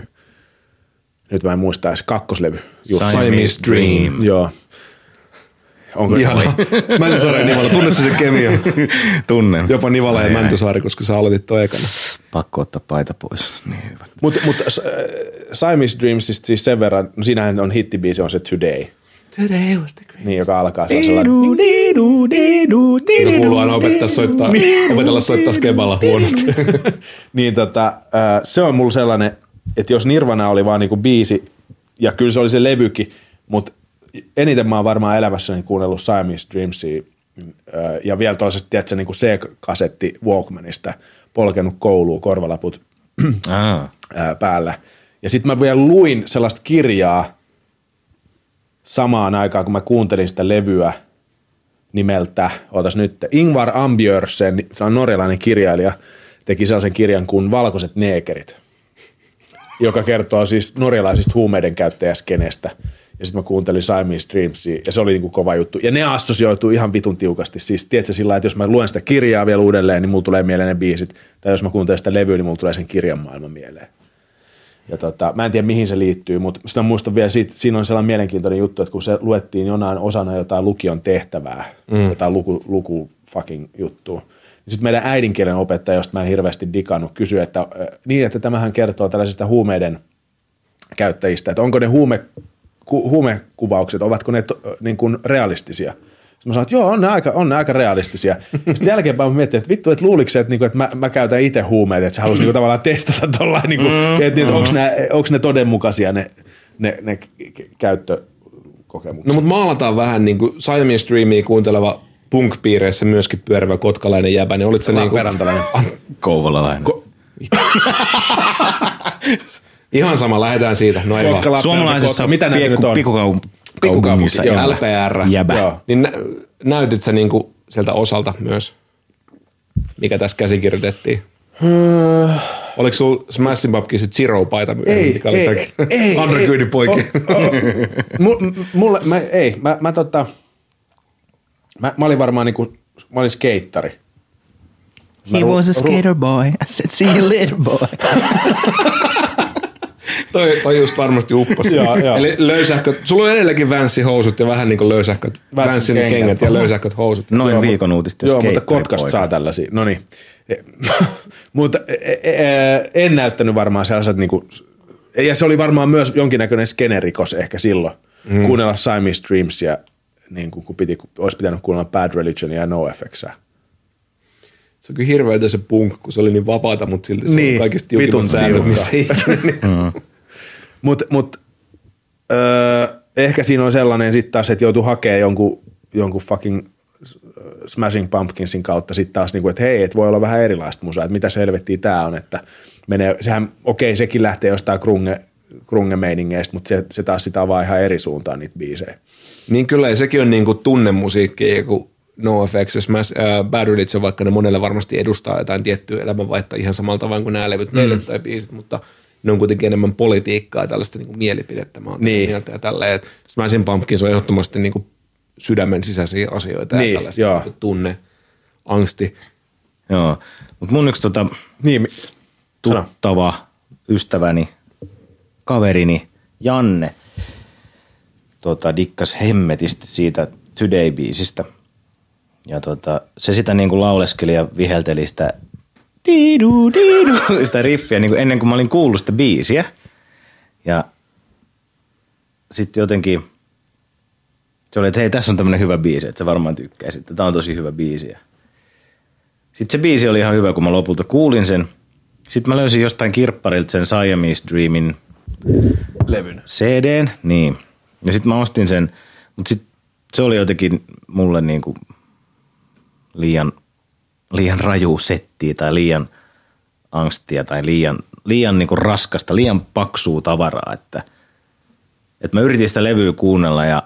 nyt mä en muista edes, kakkoslevy. Just. Siamese Dream. Joo. Onko Ihanaa. Mäntysaari ja Nivala, tunnetko sen kemian? Tunnen. Jopa Nivala ja Ai. Mäntysaari, koska sä aloitit toi ekana. Pakko ottaa paita pois. Niin hyvä. Mutta mut, äh, Siamese Dreamsista siis sen verran, no siinähän on hittibiisi, on se Today. Today was the great. Niin, joka alkaa sellaisella... Joka kuuluu aina opettaa soittaa, opetella soittaa skeballa huonosti. niin tota, äh, se on mulla sellainen, että jos Nirvana oli vaan niinku biisi, ja kyllä se oli se levykin, mutta eniten mä oon varmaan elämässäni kuunnellut Siamese Dreamsia, äh, ja vielä toisesta, tiedätkö, niinku C-kasetti Walkmanista, polkenut kouluun, korvalaput ää, päällä. Ja sitten mä vielä luin sellaista kirjaa samaan aikaan, kun mä kuuntelin sitä levyä nimeltä, ootas nyt, Ingvar Ambjörsen, se on norjalainen kirjailija, teki sellaisen kirjan kuin Valkoiset neekerit, joka kertoo siis norjalaisista huumeiden käyttäjäskenestä. Ja sitten mä kuuntelin Siamese Dreamsia, ja se oli niinku kova juttu. Ja ne assosioituu ihan vitun tiukasti. Siis tiedätkö sillä että jos mä luen sitä kirjaa vielä uudelleen, niin mulla tulee mieleen ne biisit. Tai jos mä kuuntelen sitä levyä, niin mulla tulee sen kirjan maailma mieleen. Ja tota, mä en tiedä mihin se liittyy, mutta sitä muistan vielä, siitä, siinä on sellainen mielenkiintoinen juttu, että kun se luettiin jonain osana jotain lukion tehtävää, mm. jotain luku, luku fucking juttua, niin sitten meidän äidinkielen opettaja, josta mä en hirveästi digannut, kysyi, että niin, että tämähän kertoo tällaisista huumeiden käyttäjistä, että onko ne huume, ku, huumekuvaukset, ovatko ne to, niin kuin realistisia. Sitten mä sanoin, että joo, on ne aika, on ne aika realistisia. Sitten jälkeenpäin mä mietin, että vittu, että luuliko se, että, niinku, että mä, mä käytän itse huumeita, että se halusi niinku tavallaan testata tuollain, niinku, mm, että, että onko ne, onko ne todenmukaisia ne, ne, ne käyttökokemukset. No mutta maalataan vähän niin kuin Siamese Dreamia kuunteleva punk-piireissä myöskin pyörivä kotkalainen jäbä, niin olit se niin kuin. Kouvolalainen. Ko- ihan sama, lähdetään siitä, noin Kotka, vaan. Suomalaisessa Kotka. Mitä näitä nyt on? Joo. jäbä. LPR. Jäbä. Joo. Niin nä- näytit sä niin kuin sieltä osalta myös, mikä tässä käsikirjoitettiin? Oliko sulla Smashin Pumpkinsin Zero-paita myöhemmin, Ei, mikä oli ei, ei, ei, Undergroundin poikia? O- o- mu- m- mulle, mä, ei, mä, mä, tota, mä, mä olin varmaan niinku, mä olin skeittari. Mä He ru- was a ru- skater boy. I said, see you later, boy. toi, toi just varmasti upposi. Joo, joo. Eli löysähköt, sulla on edelleenkin Vanssin housut ja vähän niin kuin löysähköt, Vanssin kengät. kengät ja löysähköt housut. Noin Joo, viikon uutisten Joo, mutta. Kotkasta saa tällaisia. No niin. Mutta e- e- en näyttänyt varmaan sellaiset niinku, ja se oli varmaan myös jonkinnäköinen skenerikos ehkä silloin, mm. kuunnella Siamese Dreamsia, niin kuin, kun, piti, kun olisi pitänyt kuunnella Bad Religionia ja NoFXää. Se on kyllä hirveätä se punk, kun se oli niin vapaata, mutta silti se Niin, on kaikista tiukimmat säännöt, missä ikinä. Mutta mut, öö, ehkä siinä on sellainen sitten taas, että joutuu hakemaan jonkun, jonkun fucking Smashing Pumpkinsin kautta sitten taas, niinku, että hei, että voi olla vähän erilaista musaa, että mitä selvettiä tämä on, että menee, sehän, okei, sekin lähtee jostain krunge, krunge-meiningeistä, mutta se, se taas sitä avaa ihan eri suuntaan niitä biisejä. Niin kyllä, ja sekin on niinku tunnemusiikki, kun NoFX ja Smash, äh, Bad Religion, vaikka ne monelle varmasti edustaa jotain tiettyä elämänvaihtoa ihan samalla tavalla kuin nämä levyt meille tai biisit, mutta ne on kuitenkin enemmän politiikkaa ja tällaista niinku mielipidettä, mä oon Niin. mieltä ja tälleen. Smashing Pumpkins on ehdottomasti niinku sydämen sisäisiä asioita Niin, ja tällaisia joo. niinku tunne, angsti. Joo, mutta mun yksi tota, Niin, tuttava, ystäväni, kaverini Janne tota, dikkas hemmetisti siitä Today-biisistä. Ja tota, se sitä niinku lauleskeli ja vihelteli sitä tiidu, tiidu, sitä riffiä niinku ennen kuin mä olin kuullut sitä biisiä. Ja sitten jotenkin se oli, että hei, tässä on tämmöinen hyvä biisi, että sä varmaan tykkäisit. Tämä on tosi hyvä biisi. Sitten se biisi oli ihan hyvä, kun mä lopulta kuulin sen. Sitten mä löysin jostain kirpparilta sen Siamese Dreamin Levyn. CDn, niin. Ja sitten mä ostin sen, mutta sitten se oli jotenkin mulle niinku liian, liian raju settiä tai liian angstia tai liian, liian niinku raskasta, liian paksua tavaraa, että, että mä yritin sitä levyä kuunnella ja,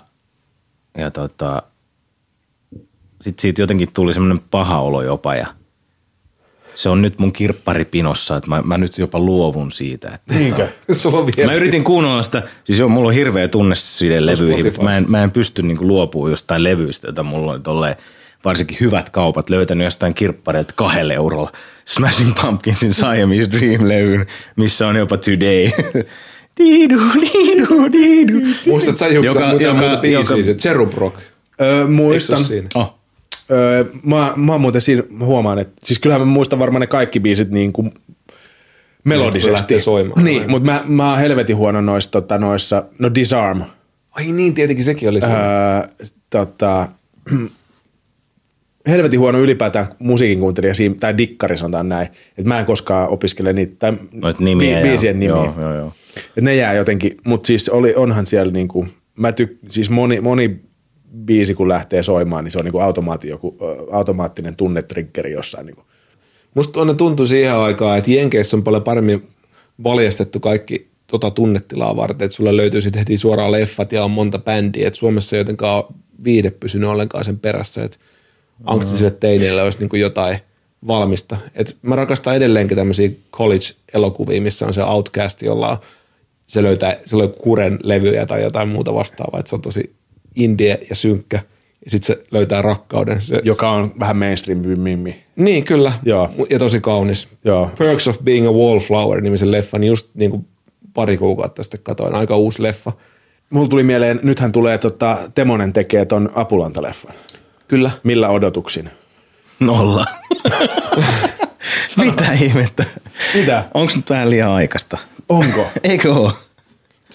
ja tota, sitten siitä jotenkin tuli semmoinen paha olo jopa ja se on nyt mun kirpparipinossa, että mä, mä nyt jopa luovun siitä. Että Niinkö? Sulla on vielä Mä yritin kuunnella sitä, siis joo, mulla on hirveä tunne sille on levyihin, mä en, mä en pysty niinku luopumaan jostain levyistä, jota mulla on tolleen varsinkin hyvät kaupat löytänyt jostain kirppareilta kahdella eurolla Smashing Pumpkinsin Siamese Dream-levyn, missä on jopa Today. Diidu, diidu, diidu. Muistatko sä Jukka, Joka- joka, muuta biisiä, joka- se Cherub Rock? Öö, se muistan. Oh. Öö, mä, mä oon muuten siinä huomaan, että siis kyllähän mä muistan varmaan ne kaikki biisit niin kuin melodisesti. soimaan. Niin, mutta mä, mä oon helvetin huono noissa, tota, noissa no Disarm. Ai niin, tietenkin sekin oli siinä. Öö, tota, helvetin huono ylipäätään musiikin kuuntelija siinä, tai dikkari sanotaan näin, että mä en koskaan opiskele niitä, tai Noit nimiä. bi- biisien nimiä. Joo, joo, joo. Et ne jää jotenkin, mutta siis oli, onhan siellä niinku, mä tyk, siis moni, moni biisi kun lähtee soimaan, niin se on niinku automaatti, joku, automaattinen tunnetriggeri jossain. Niinku. Musta aina tuntui siihen aikaan, että Jenkeissä on paljon paremmin valjastettu kaikki tota tunnetilaa varten, että sulla löytyy sitten heti suoraan leffat ja on monta bändiä, että Suomessa ei jotenkaan viide pysynyt ollenkaan sen perässä, että angstisille teineille olisi niin jotain valmista. Et mä rakastan edelleenkin tämmöisiä college-elokuvia, missä on se Outcast, jolla on, se löytää, se on kuren levyjä tai jotain muuta vastaavaa, että se on tosi indie ja synkkä. Ja sitten se löytää rakkauden. Se, joka on vähän mainstream mimmi. niin, kyllä. Joo. Ja tosi kaunis. Joo. Perks of Being a Wallflower nimisen leffan just niin kuin pari kuukautta sitten katoin. Aika uusi leffa. Mulla tuli mieleen, nythän tulee, tota, Temonen tekee ton Apulanta-leffan. Kyllä. Millä odotuksin? Nolla. Mitä ihmettä? Mitä? Onko nyt vähän liian aikaista? Onko? Eikö oo?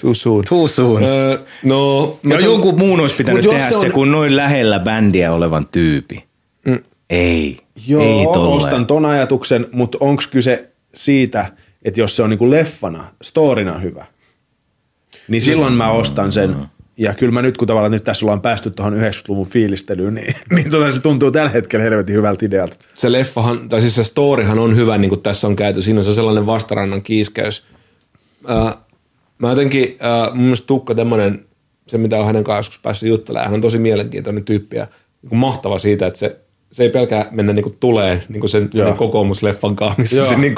Too soon. Too soon. Öö, no, Ja tun- jonkun muun olisi pitänyt tehdä se se, on- kun noin lähellä bändiä olevan tyypi. Mm. Ei. Joo, ei tolleen. ostan ton ajatuksen, mutta onko kyse siitä, että jos se on niinku leffana, storina hyvä, niin silloin mä ostan sen. Ja kyllä mä nyt, kun tavallaan nyt tässä ollaan päästy tuohon 90-luvun fiilistelyyn, niin, niin tota, se tuntuu tällä hetkellä helvetin hyvältä idealta. se leffahan, tai siis se storyhan on hyvä, niin kuin tässä on käyty. Siinä on se sellainen vastarannan kiiskäys. Öö, mä jotenkin, öö, mun mielestä Tukka tämmönen, se mitä on hänen kanssaan joskus päässyt juttelemaan, hän on tosi mielenkiintoinen tyyppi ja niin mahtava siitä, että se, se ei pelkää mennä niin kuin tuleen niin kuin sen Joo. kokoomusleffan kanssa, missä Joo. se niin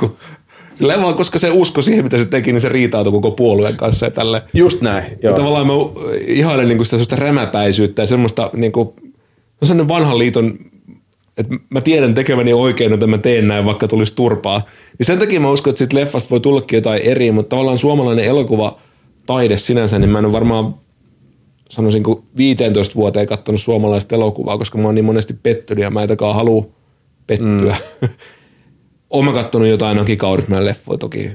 kuin, se leffa, koska se usko siihen, mitä se teki, niin se riitautui koko puolueen kanssa ja tälleen. Just näin, Ja joo. tavallaan mä ihailen niinku sitä semmoista rämäpäisyyttä ja semmoista niinku, no sellainen vanhan liiton, että mä tiedän tekeväni oikein, että mä teen näin, vaikka tulisi turpaa. Niin sen takia mä uskon, että siitä leffasta voi tullakin jotain eri, mutta tavallaan suomalainen elokuva taide sinänsä, niin mä en ole varmaan sanoisin kuin 15 vuoteen katsonut suomalaista elokuvaa, koska mä oon niin monesti pettynyt ja mä en takaa halua pettyä. Mm. Oon mä kattonut jotain Aki Kaurismäen leffoja toki.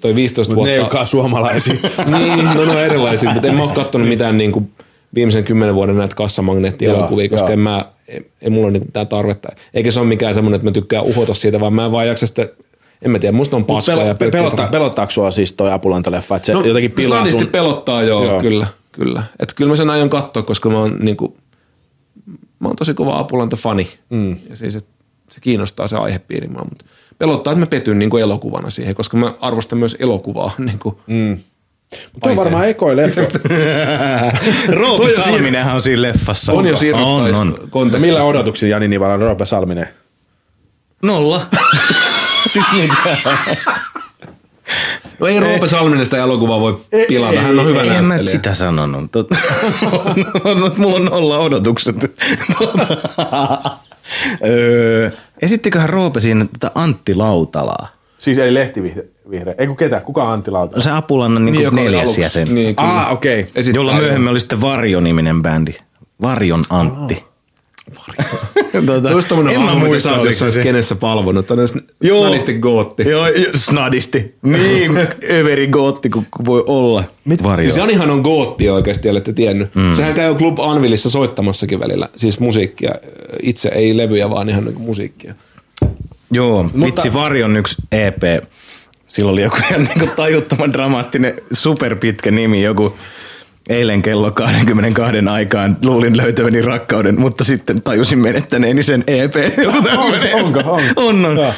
Toi 15 Ne vuotta. ei olekaan suomalaisia. niin, no, no erilaisia, mutta en mä oo kattonut mitään niin kuin viimeisen kymmenen vuoden näitä kassamagneettielokuvia, koska joo. en mä, ei, ei mulla ole mitään tarvetta. Eikä se ole mikään semmoinen, että mä tykkään uhota siitä, vaan mä en vaan jaksa sitä, en mä tiedä, musta on paskaa ja Pel- pelkkää pelottaa, pelottaako sua siis toi Apulanta-leffa? Että se no, jotenkin pilaa sun... pelottaa joo, Joo. kyllä, kyllä. Että kyllä mä sen aion katsoa, koska mä oon niinku, mä oon tosi kova Apulanta-fani. Mm. Ja siis, et se kiinnostaa se aihepiiri mua, mutta pelottaa, että mä petyn niinku elokuvana siihen, koska mä arvostan myös elokuvaa. Niinku. Mm. Toi on varmaan ekoi leffa. On Salminenhan on siinä leffassa. On jo on, siirryttäis on. kontekstista. Millä odotuksia Jani Nivalan Roope Salminen? Nolla. siis mitä? No ei Roope Salminen sitä elokuvaa voi pilata, hän on hyvä En mä näyttelijä. sitä sanonut. Tot, mulla on nolla odotukset. Öö, esittiköhän Roope siinä tätä Antti Lautalaa? Siis eli lehtivihreä. Ei kun ketä? Kuka Antti Lauta? No se Apulannan niin Niin, oli neljäs jäsen. Niin, kyllä. Ah, okei. Okay. Esittää jolla jo. myöhemmin oli sitten Varjo-niminen bändi. Varjon Antti. Tota, Tuossa tommonen hahmo, mitä muista, sä oot jossain skenessä palvonut. Joo. snadisti gootti. Joo, snadisti. Niin, överi gootti kuin voi olla. Mit? Varjo. Siis Janihan on gootti oikeasti, olette tiennyt. Mm. Sehän käy Club Anvilissa soittamassakin välillä. Siis musiikkia. Itse ei levyjä, vaan ihan niin musiikkia. Joo, Mutta... vitsi Varjon yksi EP. Sillä oli joku ihan niin tajuttoman dramaattinen superpitkä nimi, joku eilen kello 22 aikaan luulin löytäväni rakkauden, mutta sitten tajusin menettäneeni sen EP. Tämmönen. onko? Onko? On, on. Joo.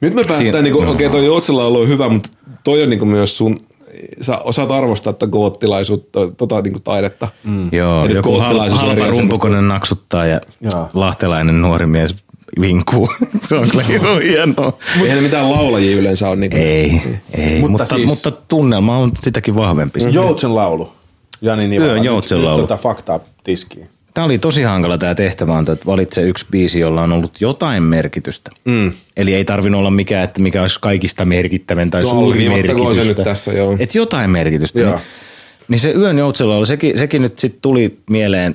Nyt me päästään, Siin- niinku, okei toi Joutsella on hyvä, mutta toi on niinku myös sun, sä osaat arvostaa tätä goottilaisuutta, tota niinku taidetta. Mm. Joo, Ja nyt joku hal- on halpa asia, rumpukonen naksuttaa ja Joo. lahtelainen nuori mies vinkuu. se on kyllä se on hienoa. Eihän ne mitään laulajia yleensä ole. Niinku, Ei, ei Mutta mutta, siis- mutta, tunnelma on sitäkin vahvempi. Joutsen laulu. Jani Nivala. Yön Nyt- nyt. Tota faktaa tiskiin. Tämä oli tosi hankala tämä tehtävä, on, että valitse yksi biisi, jolla on ollut jotain merkitystä. Mm. Eli ei tarvinnut olla mikään, että mikä olisi kaikista merkittävän tai suuri se merkitystä. nyt tässä, joo. Että jotain merkitystä. Joo. Niin, niin se Yön joutsella oli, sekin, sekin nyt sitten tuli mieleen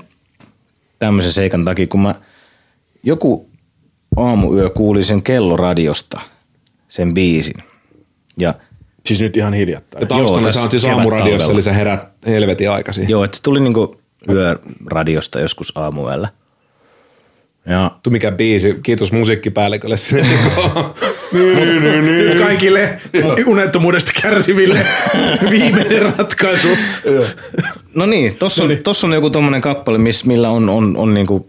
tämmöisen seikan takia, kun mä joku aamuyö kuulin sen kelloradiosta, sen biisin. Ja Siis nyt ihan hiljattain. Ja taustalla Joo, sä oot siis aamuradiossa, eli sä herät helvetin aikaisin. joo, että se tuli niinku yöradiosta joskus aamuyöllä. Ja Tu mikä biisi, kiitos musiikkipäällikölle. Kaikille unettomuudesta kärsiville viimeinen ratkaisu. No niin, tossa on, tossa on joku tommonen kappale, miss, millä on, on, on, niinku,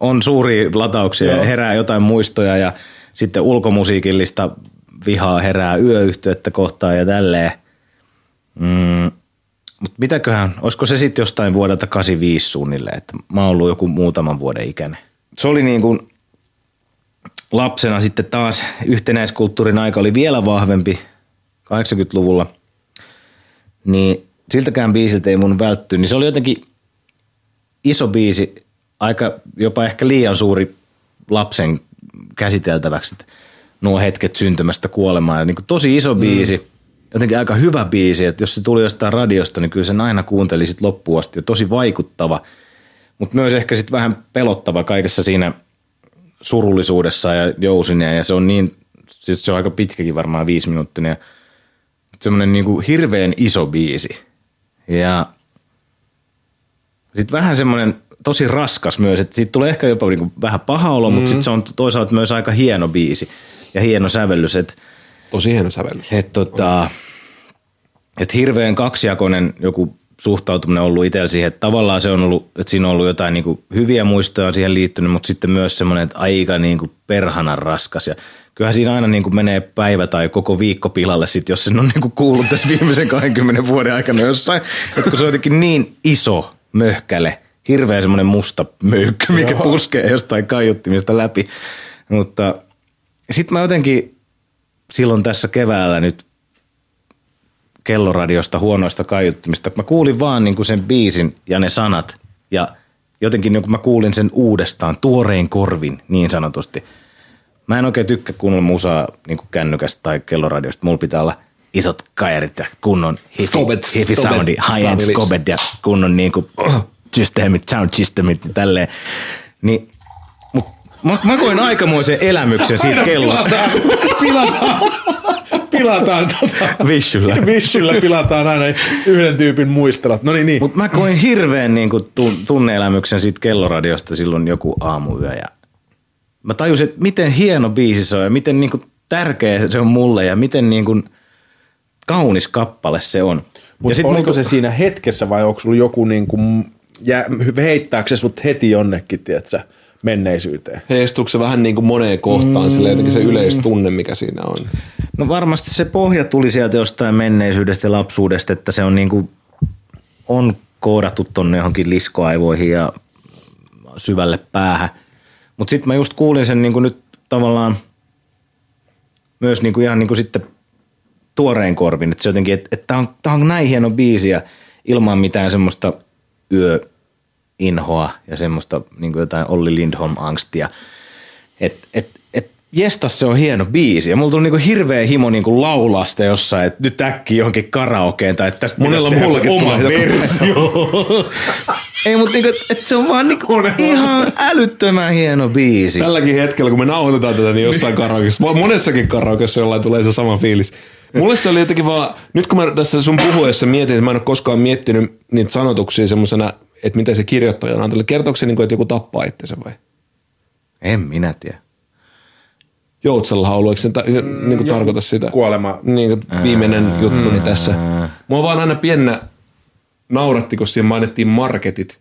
on suuria latauksia ja herää jotain muistoja ja sitten ulkomusiikillista vihaa herää yöyhtiötä kohtaan ja tälleen. Mm, mutta mitäköhän, olisiko se sitten jostain vuodelta 85 suunnilleen, että mä oon ollut joku muutaman vuoden ikäinen. Se oli niin kuin lapsena sitten taas yhtenäiskulttuurin aika oli vielä vahvempi 80-luvulla, niin siltäkään biisiltä ei mun vältty, niin se oli jotenkin iso biisi, aika jopa ehkä liian suuri lapsen käsiteltäväksi, nuo hetket syntymästä kuolemaan. Ja niin kuin tosi iso biisi, mm. jotenkin aika hyvä biisi, että jos se tuli jostain radiosta, niin kyllä sen aina kuunteli sit loppuun asti ja tosi vaikuttava, mutta myös ehkä sitten vähän pelottava kaikessa siinä surullisuudessa ja jousineen ja se on niin, siis se on aika pitkäkin varmaan viisi minuuttinen ja semmoinen niin hirveän iso biisi. Ja sitten vähän semmoinen tosi raskas myös, että siitä tulee ehkä jopa niin kuin vähän paha olo, mm. mutta sitten se on toisaalta myös aika hieno biisi ja hieno sävellys, että Tosi hieno sävellys. et tota, et hirveän kaksijakoinen joku suhtautuminen on ollut itsellä siihen, että tavallaan se on ollut, että siinä on ollut jotain niin kuin hyviä muistoja siihen liittynyt, mutta sitten myös semmoinen, että aika niin kuin perhanan raskas. Ja kyllähän siinä aina niin kuin menee päivä tai koko viikko pilalle sit, jos sen on niin kuin kuullut tässä viimeisen 20 vuoden aikana jossain. Että kun se on jotenkin niin iso möhkäle, hirveä semmoinen musta möykkö, mikä puskee jostain kaiuttimista läpi. Mutta sitten mä jotenkin silloin tässä keväällä nyt kelloradiosta huonoista kaiuttimista. Mä kuulin vaan niin kuin sen biisin ja ne sanat ja jotenkin niin kuin mä kuulin sen uudestaan tuorein korvin niin sanotusti. Mä en oikein tykkää kuunnella musaa niin kuin kännykästä tai kelloradiosta. Mulla pitää olla isot kajarit ja kunnon hifi, soundi, high-end ja kunnon niin kuin, systeemit, sound systemit ja tälleen. Niin, Mä, mä koin aikamoisen elämyksen siitä kelloa. Pilataan, pilataan tota, Vissyllä. Vissyllä pilataan aina yhden tyypin muistelut. No niin, niin. Mutta mä koin hirveän niin kuin, tunneelämyksen siitä kelloradiosta silloin joku aamuyö. Ja mä tajusin, että miten hieno biisi se on ja miten niin kuin, tärkeä se on mulle ja miten niin kuin, kaunis kappale se on. Mutta sit oliko mulla- se siinä hetkessä vai onko sulla joku niin kuin, jä, heittääkö se sut heti jonnekin, tiedätkö, menneisyyteen? Heistuuko se vähän niin kuin moneen kohtaan, mm. sille jotenkin se yleistunne, mikä siinä on? No varmasti se pohja tuli sieltä jostain menneisyydestä ja lapsuudesta, että se on niin kuin, on koodattu tonne johonkin liskoaivoihin ja syvälle päähän. Mutta sitten mä just kuulin sen niin kuin nyt tavallaan myös niin kuin ihan niin kuin sitten tuoreen korvin, että se jotenkin, että, että tämä on, tää on näin hieno biisi ja ilman mitään semmoista yöinhoa ja semmoista niin kuin jotain Olli Lindholm-angstia. Että et, et, jestas se on hieno biisi ja mulla tuli niinku hirveä himo niinku laulaa sitä jossain, että nyt äkkiä johonkin karaokeen tai että tästä Monella muullakin oma versio. Ei, mutta niinku, et se on vaan niinku ihan älyttömän hieno biisi. Tälläkin hetkellä, kun me nauhoitetaan tätä, niin jossain karaokeessa, va- monessakin karaokeessa jollain tulee se sama fiilis. Mulle se oli jotenkin vaan, nyt kun mä tässä sun puhuessa mietin, että mä en ole koskaan miettinyt niitä sanotuksia semmoisena, että mitä se kirjoittaja on antanut. Kertooko se, niin kuin, että joku tappaa itsensä vai? En minä tiedä. Joutsenlaulu, eikö se ta- niin kuin tarkoita sitä? Kuolema. Niin kuin viimeinen juttuni tässä. Mua vaan aina piennä nauratti, kun siinä mainittiin marketit.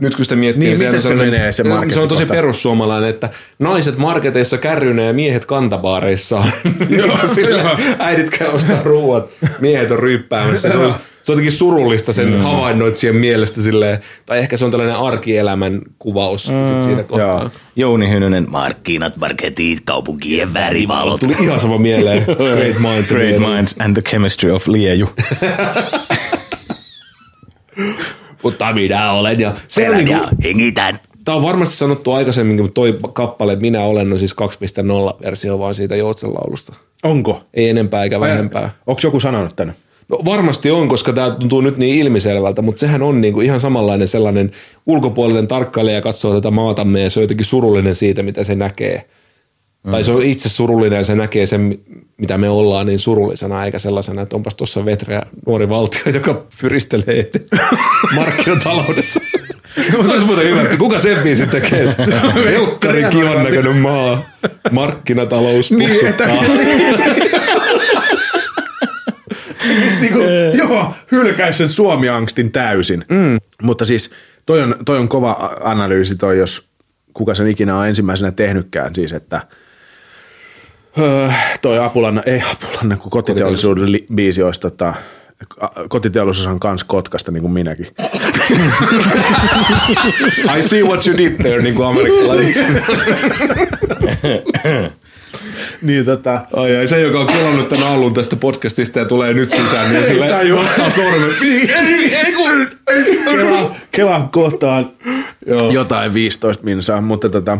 Nyt kun sitä miettii, Niin, sehän miten se sellainen- menee se Se on tosi perussuomalainen, että naiset marketeissa kärryneen ja miehet kantapaareissaan. Joo, sille joo. äidit käy ostaa ruuat, miehet on ryyppäämässä. Se on, se on jotenkin surullista sen mm. havainnoitsijan mielestä silleen, tai ehkä se on tällainen arkielämän kuvaus mm, sit siinä kohtaa. joo. Jouni Hynynen, markkinat, marketit, kaupunkien värivalot. Tuli ihan sama mieleen. Great minds. Great mieleen. minds and the chemistry of Lieju. Mutta minä olen. Ja se on niinku, hengitän. Tämä on varmasti sanottu aikaisemminkin, mutta toi kappale Minä olen on siis 2.0 versio vaan siitä Joutsen laulusta. Onko? Ei enempää eikä vähempää. Onko joku sanonut tänne? No varmasti on, koska tämä tuntuu nyt niin ilmiselvältä, mutta sehän on niinku ihan samanlainen sellainen ulkopuolinen tarkkailija katsoo tätä maatamme ja se on jotenkin surullinen siitä, mitä se näkee. Mm. Tai se on itse surullinen ja se näkee sen, mitä me ollaan niin surullisena, eikä sellaisena, että onpas tuossa vetreä nuori valtio, joka pyristelee eteen markkinataloudessa. Se olisi muuten hyvä. Kuka sen biisin tekee? Helkkari kivan näköinen maa. Markkinatalous puksuttaa. niinku, joo, hylkäisi sen Suomi-angstin täysin. Mm. Mutta siis toi on, toi on kova analyysi toi, jos kuka sen ikinä on ensimmäisenä tehnytkään. Siis, että öö, toi Apulanna, ei Apulanna, kun kotiteollisuuden li- biisi olisi tota, kotiteollisuus on kans Kotkasta, niin kuin minäkin. I see what you did there, niin kuin amerikkalaiset. niin tota, Ai, ai, se, joka on kelannut tämän alun tästä podcastista ja tulee nyt sisään, niin sille nostaa sormen. Kela, Kelan kohtaan Joo. jotain 15 minsaa, mutta tota,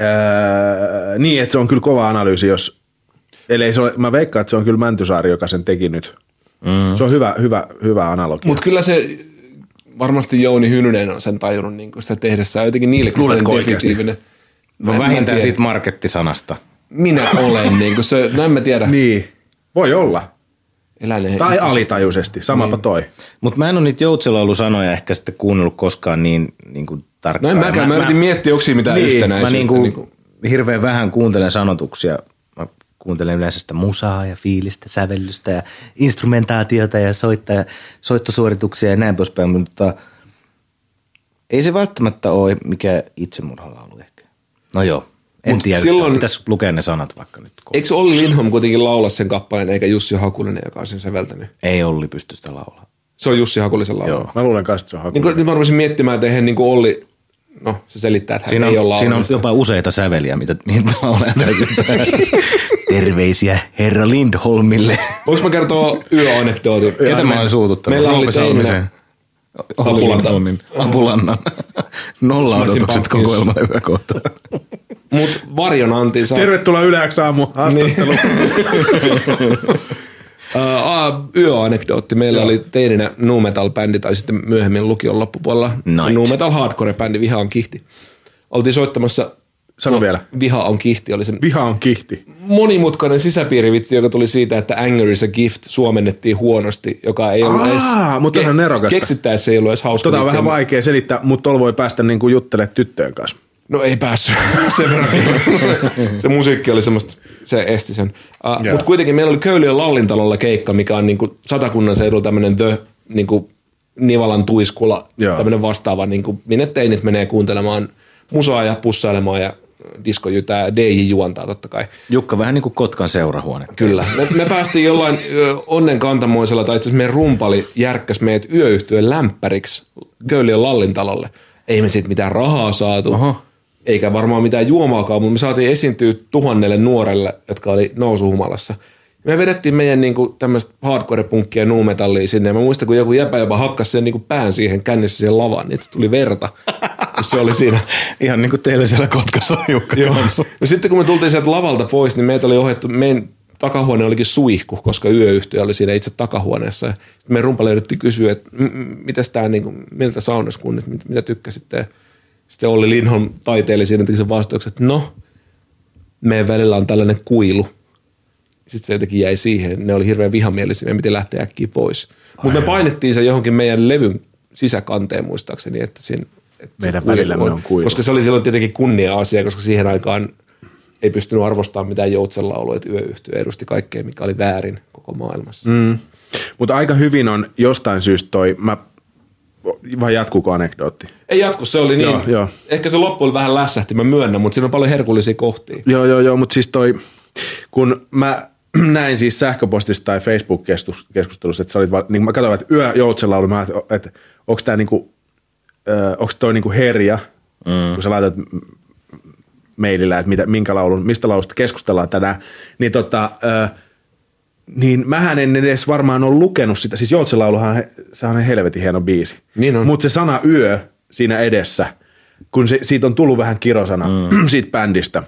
ää, niin, että se on kyllä kova analyysi, jos, ellei se ole, mä veikkaan, että se on kyllä Mäntysaari, joka sen teki nyt. Mm. Se on hyvä, hyvä, hyvä analogia. Mutta kyllä se varmasti Jouni Hynynen on sen tajunnut niin sitä tehdessään. Jotenkin niillekin Luuletko oikeasti? definitiivinen. No vähintään siitä markettisanasta. Minä olen, niin kuin se, no en mä tiedä. niin, voi olla. Eläinen Tai itse- alitajuisesti, samapa niin. toi. Mutta mä en ole niitä joutsellaulu-sanoja ehkä sitten kuunnellut koskaan niin, niin kuin No tarkkaan. en mäkään, mä, yritin miettiä, onko siinä mitään Niin, mä yhtenäisyyttä. Mä niin kuin, niin kuin, hirveän vähän kuuntelen sanotuksia. Mä kuuntelen yleensä sitä musaa ja fiilistä, sävellystä ja instrumentaatiota ja soitta, soittosuorituksia ja näin poispäin, mutta ei se välttämättä ole mikä itsemurhalaulu ehkä. No joo, en Mut tiedä, silloin- pitäisi lukea ne sanat vaikka nyt. eikö Olli Lindholm kuitenkin laula sen kappaleen, eikä Jussi Hakulinen, joka on sen säveltänyt? Ei Olli pysty sitä laulaa. Se on Jussi Hakulisen laulu. Joo. Mä luulen kanssa, että se on Niin haku. kuin, nyt mä rupesin miettimään, että eihän niin kuin Olli, no se selittää, että hän Siinä ei ole on, siinä on jopa useita säveliä, mitä, mihin laulaja täytyy päästä. Terveisiä herra Lindholmille. Voinko mä kertoa yöanekdootin? Ketä mä olen suututtanut? Meillä oli Apulanta. Lindholmin. Apulannan. Nolla odotukset Pumpkins. kokoelma hyvä kohta. Mut Varjon Antin saa Tervetuloa Yleäksi aamu haastatteluun. Uh, yöanekdootti. Meillä oli teininä nu metal-bändi tai sitten myöhemmin lukion loppupuolella Night. nu metal hardcore-bändi Vihaan kihti. oltiin soittamassa Sano vielä. Viha on kihti, oli se Viha on kihti. monimutkainen sisäpiirivitsi, joka tuli siitä, että anger is a gift suomennettiin huonosti, joka ei ollut Aa, edes... mutta on nerokasta. Keksittäessä ei ollut edes hauska Tota on vähän vaikea selittää, mutta tuolla voi päästä niinku juttelemaan tyttöjen kanssa. No ei päässyt sen verran. se musiikki oli semmoista, se esti sen. Uh, Joo. Mutta kuitenkin meillä oli Köyliön Lallintalolla keikka, mikä on niinku satakunnan seudulla tämmöinen The niinku Nivalan tuiskula, Joo. tämmöinen vastaava, niinku, minne teinit menee kuuntelemaan musaa ja pussailemaan ja diskojytää, DJ juontaa totta kai. Jukka vähän niin kuin Kotkan seurahuone. Kyllä. Me, me päästiin jollain ö, onnen kantamoisella, tai itse asiassa meidän rumpali järkkäs meidät yöyhtyön lämpäriksi Köyliön Lallintalolle. Ei me siitä mitään rahaa saatu, Oho. Eikä varmaan mitään juomaakaan, mutta me saatiin esiintyä tuhannelle nuorelle, jotka oli nousuhumalassa. Me vedettiin meidän niinku tämmöistä hardcore-punkkia ja nuumetallia sinne. Ja mä muistan, kun joku jäpä jopa hakkasi sen niinku pään siihen kännissä siihen lavaan, niin tuli verta, kun se oli siinä. Ihan niin kuin teillä siellä Kotkassa Joo. No sitten kun me tultiin sieltä lavalta pois, niin meitä oli ohjattu, meidän takahuone olikin suihku, koska yöyhtiö oli siinä itse takahuoneessa. Sitten rumpali yritti kysyä, että m- m- mitäs tää, niin kuin, miltä saunaskunnit, mit, mitä tykkäsitte. Sitten Olli Linholm taiteili siinä teki sen vastauksen, että no, meidän välillä on tällainen kuilu. Sitten se jotenkin jäi siihen. Ne oli hirveän vihamielisiä, me piti lähteä äkkiä pois. Mutta me painettiin se johonkin meidän levyn sisäkanteen muistaakseni, että siinä että Meidän kuilu välillämme on kuilu. Koska se oli silloin tietenkin kunnia-asia, koska siihen aikaan ei pystynyt arvostamaan mitään joutsenlaulua, että yöyhtiö edusti kaikkea, mikä oli väärin koko maailmassa. Mm. Mutta aika hyvin on jostain syystä toi, mä, vai jatkuuko anekdootti? Ei jatku, se oli niin. Joo, joo. Ehkä se loppu oli vähän lässähti, mä myönnän, mutta siinä on paljon herkullisia kohtia. Joo, joo, joo, mutta siis toi, kun mä näin siis sähköpostissa tai Facebook-keskustelussa, että sä olit, niin mä katsoin, että yö joutsenlaulu, mä ajattelin, että onko tää niinku, onko toi niinku herja, mm. kun sä laitat mailillä, että mitä, minkä laulun, mistä laulusta keskustellaan tänään, niin tota, ö, niin mähän en edes varmaan ole lukenut sitä, siis joutsenlauluhan, he- se on helvetin hieno biisi. Niin on. Mutta se sana yö siinä edessä, kun se, siitä on tullut vähän kirosana mm. siitä bändistä,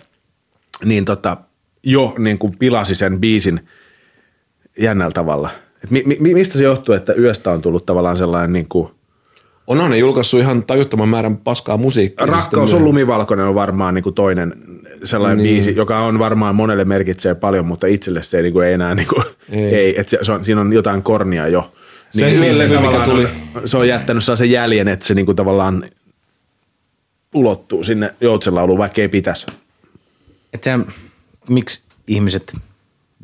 niin tota, jo niin kuin pilasi sen biisin jännällä tavalla. Et mi, mi, mistä se johtuu, että yöstä on tullut tavallaan sellainen niin kuin, Onhan ne julkaissut ihan tajuttoman määrän paskaa musiikkia. Rakkaus on lumivalkoinen on varmaan niin kuin toinen sellainen niin. biisi, joka on varmaan monelle merkitsee paljon, mutta itselle se niin kuin ei enää, niin kuin, ei. Ei. ei että se, se on, siinä on jotain kornia jo. Se yölevy, mikä tavallaan tuli- On, se on jättänyt sen jäljen, että se niin kuin tavallaan ulottuu sinne joutsenlauluun, vaikka ei pitäisi. Et sä, miksi ihmiset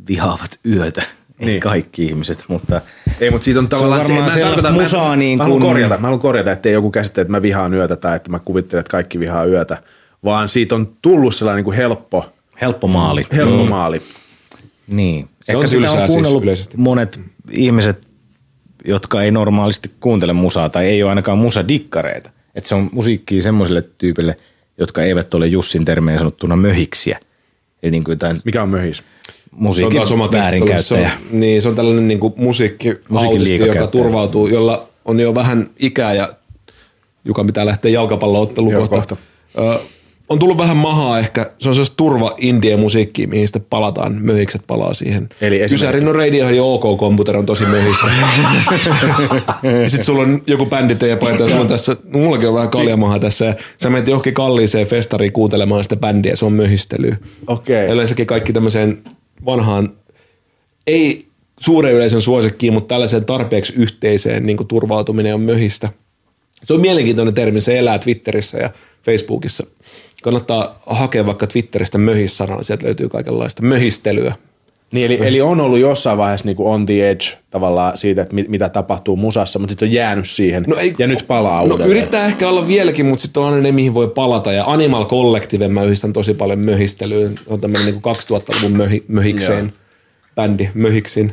vihaavat yötä? Ei Niin. kaikki ihmiset, mutta Ei, mutta siitä on on tavallaan... varmaan mä en sellaista tarkoita- mä musaa niin mä haluan kuin- korjata, mä haluan korjata, ettei joku käsittele, että mä vihaan yötä tai että mä kuvittelen, että kaikki vihaa yötä, vaan siitä on tullut sellainen niin kuin helppo, helppo maali. helppo maali. Niin. Se Ehkä on sitä tylsää on siis kuunnellut yleisesti. monet ihmiset, jotka ei normaalisti kuuntele musaa tai ei ole ainakaan musadikkareita. Että se on musiikkia semmoiselle tyypille, jotka eivät ole Jussin termeen sanottuna möhiksiä. Eli niin kuin jotain Mikä on möhis? Se on musiikin taas oma keskustelu. Se väärinkäyttäjä. on, niin, se on tällainen niin kuin musiikkiautisti, joka liikakäyttäjä. turvautuu, jolla on jo vähän ikää ja joka pitää lähteä jalkapallootteluun kohta. kohta. Ö, on tullut vähän mahaa ehkä. Se on sellaista turva indie musiikkia, mihin sitten palataan. Möhikset palaa siihen. Eli esimerkiksi- Kysärin no Radiohead ja OK Computer on tosi möhistä. ja sitten sulla on joku bändi teidän paita ja sulla on tässä, no mullakin on vähän kaljamahaa tässä. Ja sä menet johonkin kalliiseen festariin kuuntelemaan sitä bändiä, se on möhistelyä. Okei. Ja Yleensäkin kaikki tämmöiseen vanhaan, ei suuren yleisön suosikkiin, mutta tällaiseen tarpeeksi yhteiseen niin kuin turvautuminen on möhistä. Se on mielenkiintoinen termi, se elää Twitterissä ja Facebookissa. Kannattaa hakea vaikka Twitteristä möhissanaa, sieltä löytyy kaikenlaista möhistelyä. Niin, eli, eli on ollut jossain vaiheessa niin kuin on the edge tavallaan siitä, että mit, mitä tapahtuu musassa, mutta sitten on jäänyt siihen ja nyt palaa no, uudelleen. yrittää ehkä olla vieläkin, mutta sitten on aina ne, mihin voi palata. Ja Animal Collective mä yhdistän tosi paljon möhistelyyn. On tämmöinen niin 2000-luvun möhi, möhikseen bändi, möhiksin.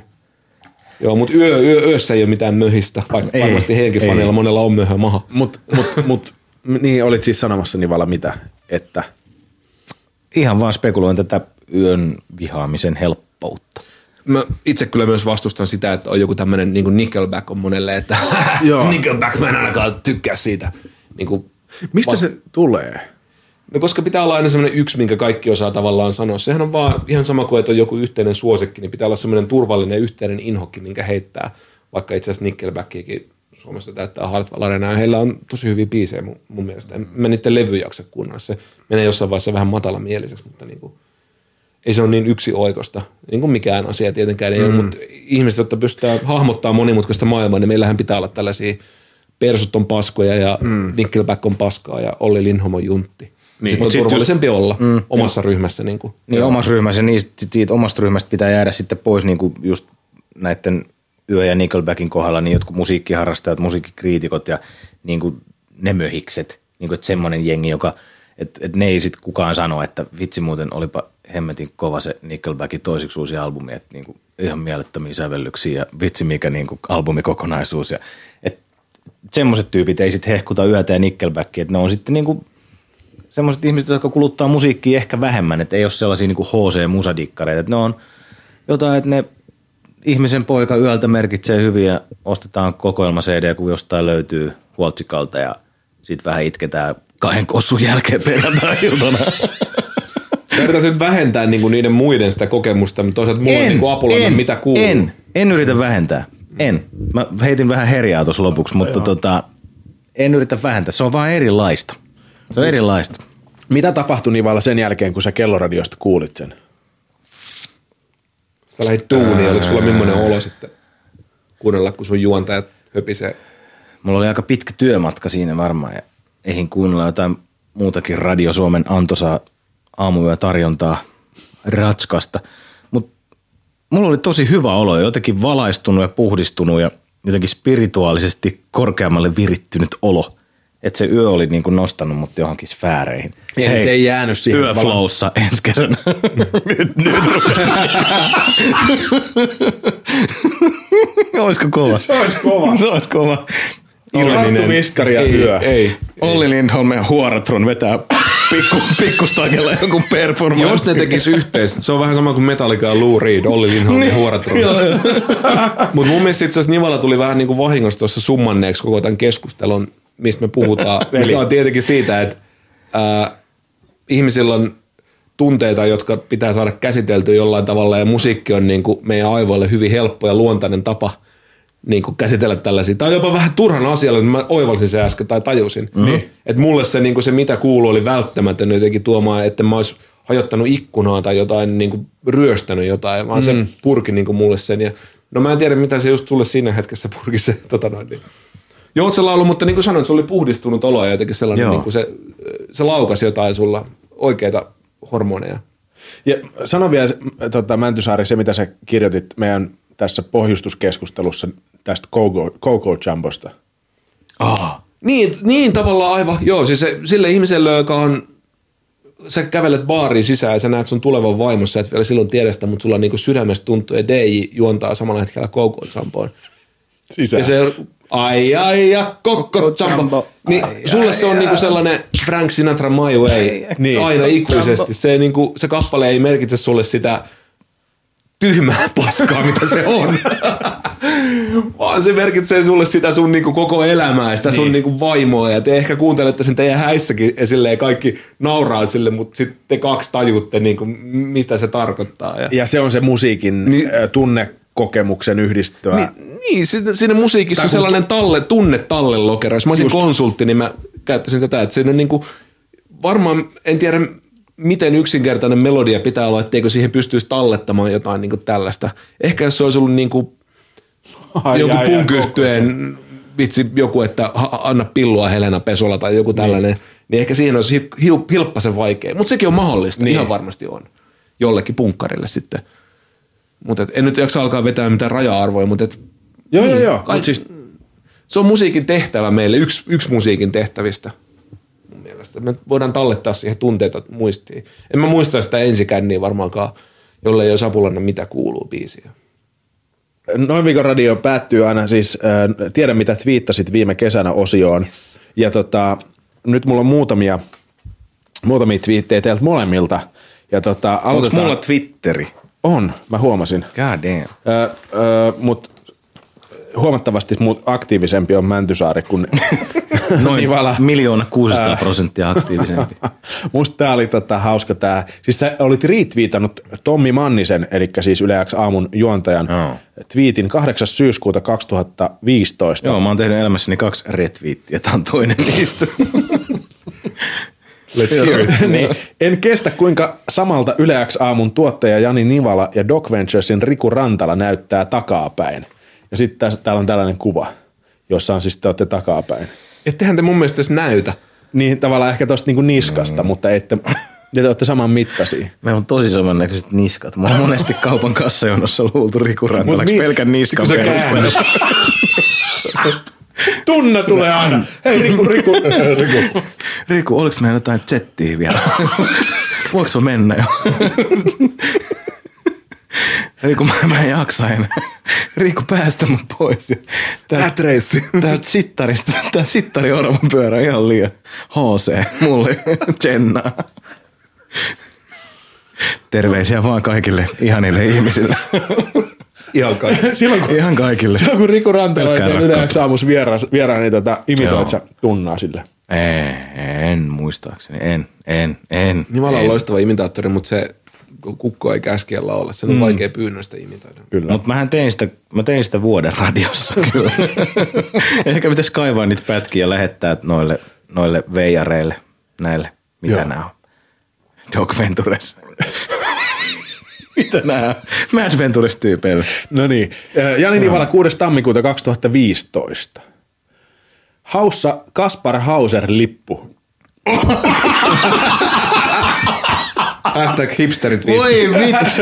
Joo, mutta yö, yö, yössä ei ole mitään möhistä, vaikka Ei, varmasti heidänkin ei. faneilla monella on möhö maha. Mut, mut, mut, niin olit siis sanomassa Nivala mitä, että Ihan vaan spekuloin tätä yön vihaamisen helppoutta. Mä itse kyllä myös vastustan sitä, että on joku tämmöinen niin Nickelback on monelle, että Joo. Nickelback, mä en ainakaan tykkää siitä. Niin kuin, mistä se tulee? No koska pitää olla aina semmoinen yksi, minkä kaikki osaa tavallaan sanoa. Sehän on vaan ihan sama kuin, että on joku yhteinen suosikki, niin pitää olla semmoinen turvallinen yhteinen inhokki, minkä heittää. Vaikka itse asiassa Nickelbackiakin Suomessa täyttää Hartwell Arena, ja heillä on tosi hyviä biisejä mun, mun mielestä. En mä niiden levy jaksa kuunnella. Se menee jossain vaiheessa vähän matalamieliseksi, mutta niin kuin, ei se ole niin yksi oikosta, niin kuin mikään asia tietenkään ei mm. ole, mutta ihmiset, jotka pystytään hahmottaa monimutkaista maailmaa, niin meillähän pitää olla tällaisia persut on paskoja ja mm. Nickelback on paskaa ja Olli Lindholm on juntti. Niin, sitten on sit turvallisempi just, olla mm, omassa niin, ryhmässä. Niin, kuin. niin omassa ryhmässä, niin siitä omasta ryhmästä pitää jäädä sitten pois niin kuin just näiden Yö ja Nickelbackin kohdalla, niin jotkut musiikkiharrastajat, musiikkikriitikot ja niin kuin ne möhikset, niin kuin, että semmoinen jengi, joka, että, että ne ei sitten kukaan sano, että vitsi muuten olipa hemmetin kova se Nickelbackin toisiksi uusi albumi, että niin kuin ihan mielettömiä sävellyksiä ja vitsi mikä niin kuin albumikokonaisuus ja semmoiset tyypit ei sitten hehkuta yötä ja Nickelbackia, että ne on sitten niin kuin semmoiset ihmiset, jotka kuluttaa musiikkia ehkä vähemmän, että ei ole sellaisia niin kuin HC-musadikkareita, että ne on jotain, että ne ihmisen poika yöltä merkitsee hyvin ja ostetaan kokoelma CD, kun jostain löytyy huoltsikalta ja sitten vähän itketään kahden kossun jälkeen perjantai-iltana. Sä nyt vähentää niinku niiden muiden sitä kokemusta, mutta toisaalta mulla en, on niinku apulana, mitä kuuluu. En, en yritä vähentää. En. Mä heitin vähän herjaa tuossa lopuksi, mutta tota, en yritä vähentää. Se on vaan erilaista. Se on erilaista. Mitä tapahtui Nivalla sen jälkeen, kun sä kelloradiosta kuulit sen? Sä lähdit duuniin, oliko sulla millainen olo sitten kuunnella, kun sun juontajat höpisee? Mulla oli aika pitkä työmatka siinä varmaan ja eihin kuunnella jotain muutakin Radio Suomen antosaa aamuyö tarjontaa ratskasta. Mutta mulla oli tosi hyvä olo, jotenkin valaistunut ja puhdistunut ja jotenkin spirituaalisesti korkeammalle virittynyt olo. Että se yö oli niinku nostanut mut johonkin sfääreihin. Eli Hei, se ei jäänyt siihen. Yöflowssa ensi kesänä. nyt, nyt. Olisiko kova? Se olisi kova. Se olisi kova. Viskari ja ei, yö. Ei, Olli Lindholm ja Huoratron vetää pikku, pikkustangella jonkun performanssi. Jos ne tekis yhteis, se on vähän sama kuin Metallica ja Lou Reed, Olli Lindholm ja Huoratron. Mutta mun mielestä itse asiassa Nivala tuli vähän niin kuin vahingossa tuossa summanneeksi koko tämän keskustelun, mistä me puhutaan. mikä on tietenkin siitä, että ää, ihmisillä on tunteita, jotka pitää saada käsiteltyä jollain tavalla ja musiikki on niin kuin meidän aivoille hyvin helppo ja luontainen tapa niin kuin käsitellä tällaisia. Tai jopa vähän turhan asialla, että mä oivalsin se äsken tai tajusin. Mm-hmm. Että mulle se, niin kuin se mitä kuuluu oli välttämätön jotenkin tuomaan, että mä olisi hajottanut ikkunaa tai jotain, niin kuin ryöstänyt jotain, vaan mm. se purki niin kuin mulle sen. Ja, no mä en tiedä, mitä se just sulle siinä hetkessä purki se tota noin, niin Joutselaulu, mutta niin kuin sanoin, se oli puhdistunut olo ja jotenkin sellainen, niin kuin se, se laukasi jotain sulla oikeita hormoneja. Ja sano vielä, tota, Mäntysaari, se mitä sä kirjoitit meidän tässä pohjustuskeskustelussa tästä Coco Jumbosta. Ah. Niin, niin tavallaan aivan, joo, siis se, sille ihmiselle, joka on, sä kävelet baariin sisään ja sä näet sun tulevan vaimossa, et vielä silloin tiedä sitä, mutta sulla niinku sydämestä tuntuu, että DJ juontaa samalla hetkellä Coco Jumboon. Sisään. Ja se ai ai ja kokko jumbo. Niin ai, sulle ai, se on ai, niinku sellainen Frank Sinatra My Way ai, niin. aina ikuisesti. Se, niinku, se kappale ei merkitse sulle sitä tyhmää paskaa, mitä se on. Vaan se merkitsee sulle sitä sun niinku koko elämää, sitä niin. sun niinku vaimoa. Ja te ehkä kuuntelette sen teidän häissäkin ja silleen kaikki nauraa sille, mutta sitten te kaksi tajutte, niinku, mistä se tarkoittaa. Ja, ja se on se musiikin niin, tunne kokemuksen yhdistöä. Niin, niin siinä musiikissa on sellainen talle, tunne tallelokero. Jos mä olisin Just. konsultti, niin mä käyttäisin tätä, että siinä on niin kuin, varmaan, en tiedä miten yksinkertainen melodia pitää olla, etteikö siihen pystyisi tallettamaan jotain niin tällaista. Ehkä jos se olisi ollut niin kuin ai, joku punkyhtyeen vitsi joku, että anna pillua Helena Pesola tai joku tällainen, niin, niin ehkä siihen olisi hilppasen vaikea. Mutta sekin on mahdollista, niin. ihan varmasti on. Jollekin punkkarille sitten – mutta en nyt jaksa alkaa vetää mitään raja-arvoja, mutta et, Joo, niin, joo, joo. Kai, siis, se on musiikin tehtävä meille, yksi, yksi musiikin tehtävistä mielestä. Me voidaan tallettaa siihen tunteita muistiin. En mä muista sitä ensikänniä varmaankaan, jolle ei ole Sapulanne mitä kuuluu biisiä. Noin viikon radio päättyy aina siis, äh, tiedä mitä twiittasit viime kesänä osioon. Yes. Ja tota, nyt mulla on muutamia, muutamia twiittejä teiltä molemmilta. Ja tota, Onko mulla Twitteri? On, mä huomasin. God damn. Öö, öö, Mutta huomattavasti mu- aktiivisempi on Mäntysaari kuin Noin Nivala. miljoona 600 prosenttia aktiivisempi. Musta tää oli tota, hauska tää. Siis sä olit retweetannut Tommi Mannisen, eli siis Yle X aamun juontajan, Joo. tweetin 8. syyskuuta 2015. Joo, mä oon tehnyt elämässäni kaksi retweettiä, tää on toinen niistä. Let's hear it. niin, en kestä, kuinka samalta Yle X aamun tuottaja Jani Nivala ja Doc Venturesin Riku Rantala näyttää takapäin. Ja sitten täällä on tällainen kuva, jossa on siis te olette takapäin. Ettehän te mun mielestä edes näytä. Niin tavallaan ehkä tuosta niinku niskasta, mm. mutta ette, te olette saman mittaisia. Meillä on tosi samannäköiset niskat. Mä oon monesti kaupan kassajonossa luultu Riku Rantalaksi niin, pelkän niskan perusteella. Tunna tulee aina. Hei Riku, Riku. Riku. Riku, oliks meillä jotain zettiä vielä? Voinko mä mennä jo? Riku, mä, mä en jaksa enää. Riku, päästä mut pois. Tää, Ätreissi. tää sittarista, tää sittari orvan pyörä on ihan liian HC mulle. Jennaa. Terveisiä vaan kaikille ihanille ihmisille. Ihan kaikki. Silloin kun, Ihan kaikille. silloin kun Riku Rantala Pelkkää oli Yle rakkautta. X aamus vieraan, vieraan niin tota, imitoit sä tunnaa sille. En muistaakseni, en, en, en. Nivala on en. loistava imitaattori, mutta se kukko ei käskiellä olla. Sen on vaikea pyynnöstä imitoida. Kyllä. Mutta mähän tein sitä, mä tein sitä vuoden radiossa kyllä. Ehkä pitäisi kaivaa niitä pätkiä ja lähettää noille, noille veijareille, näille, mitä Joo. nämä on. Dog Ventures. mitä nämä on? Mad Ventures tyypeille. No niin. Äh, Jani Nivala 6. tammikuuta 2015. Haussa Kaspar Hauser-lippu. Hashtag hipsterit. Voi vittu.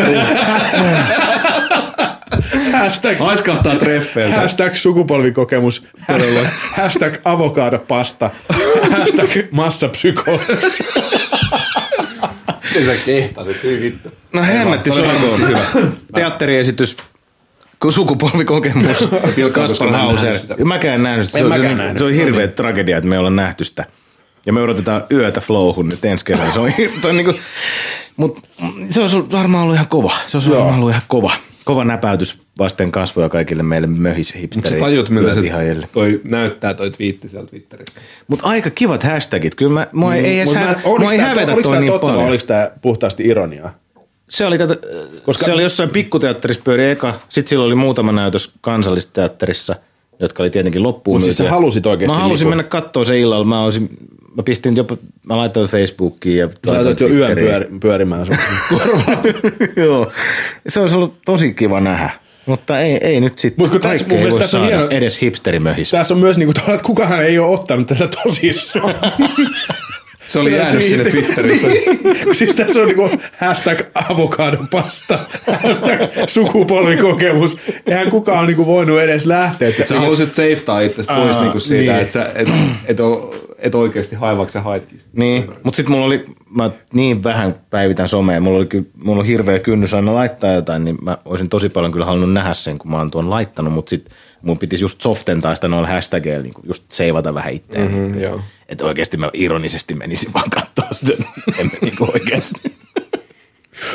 Hashtag, Haiskahtaa treffeiltä. hashtag sukupolvikokemus. Todella. hashtag avokadopasta. hashtag massapsykoosi. Miten sä kehtasit? Vittu. No hemmetti Se soikoon. hyvä. Teatteriesitys ku- sukupolvikokemus. Kaspar Hauser. Mäkään en nähnyt sitä. En Se, on- mäkään se, nähnyt. se on hirveä tragedia, että me ei olla nähty sitä. Ja me odotetaan yötä flowhun nyt ensi kerralla. Se on, toi on niinku, mut se olisi varmaan ollut ihan kova. Se olisi varmaan ollut ihan kova. Kova näpäytys vasten kasvoja kaikille meille möhis Mutta hipsteri. sä tajut, miltä se toi näyttää toi twiitti siellä Twitterissä. Mutta aika kivat hashtagit. Kyllä mä, mua ei edes Mut hä, mä- mua ei hävetä toi niin totta paljon. Oliko tämä puhtaasti ironiaa? Se oli, kato, Koska... se oli jossain pikkuteatterissa pyöri eka. Sitten sillä oli muutama näytös kansallisteatterissa, jotka oli tietenkin loppuun. Mut siis sä halusit oikeesti Mä halusin lipun? mennä katsoa se illalla. Mä, olisin, mä pistin jopa, mä laitoin Facebookiin ja Sä laitoin jo yön pyöri, pyörimään sun. Joo. Se olisi ollut tosi kiva nähdä. Mutta ei, ei nyt Mut sitten kun tässä mun ei voi tässä on saada hieno- edes hipsterimöhissä. Tässä on myös niinku tavallaan, että kukaan ei ole ottanut tätä tosissaan. Se oli jäänyt sinne Twitterissä. siis tässä on niinku hashtag avokadopasta, hashtag sukupolvikokemus. Eihän kukaan ole niinku voinut edes lähteä. Että Sä halusit safetaa itse pois Aa, niinku siitä, niin. että et, et, oo, et oikeasti haivaksi sä haitkin. Niin, mutta sitten mulla oli, mä niin vähän päivitän somea, mulla oli, mulla on hirveä kynnys aina laittaa jotain, niin mä olisin tosi paljon kyllä halunnut nähdä sen, kun mä oon tuon laittanut, mutta sitten mun pitisi just softentaa sitä noilla hashtageilla, niin just seivata vähän itseään. Mhm, Mm-hmm, joo. Että oikeasti mä ironisesti menisin vaan katsoa sitä, en mä niinku oikeasti.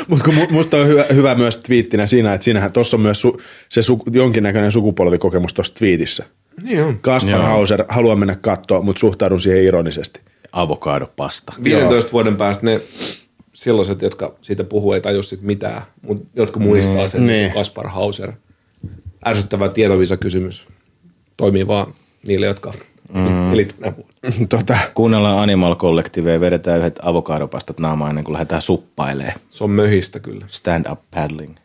Mutta kun mu- musta on hyvä, hyvä myös twiittinä siinä, että siinähän tuossa on myös su, se su, jonkinnäköinen sukupolvikokemus tuossa twiitissä. Niin on. Kaspar Joo. Hauser, haluan mennä katsoa, mutta suhtaudun siihen ironisesti. Avokadopasta. 15 vuoden päästä ne sellaiset, jotka siitä puhuu, ei taju sit mitään, mutta jotka muistaa sen Niin. niin. Kaspar Hauser. Ärsyttävä tietovisa kysymys. Toimii vaan niille, jotka mm. elit tänä vuonna. tota, Kuunnellaan Animal Collectivea ja vedetään yhdet avokadopastat naamaan ennen kuin lähdetään suppailemaan. Se on möhistä kyllä. Stand up paddling.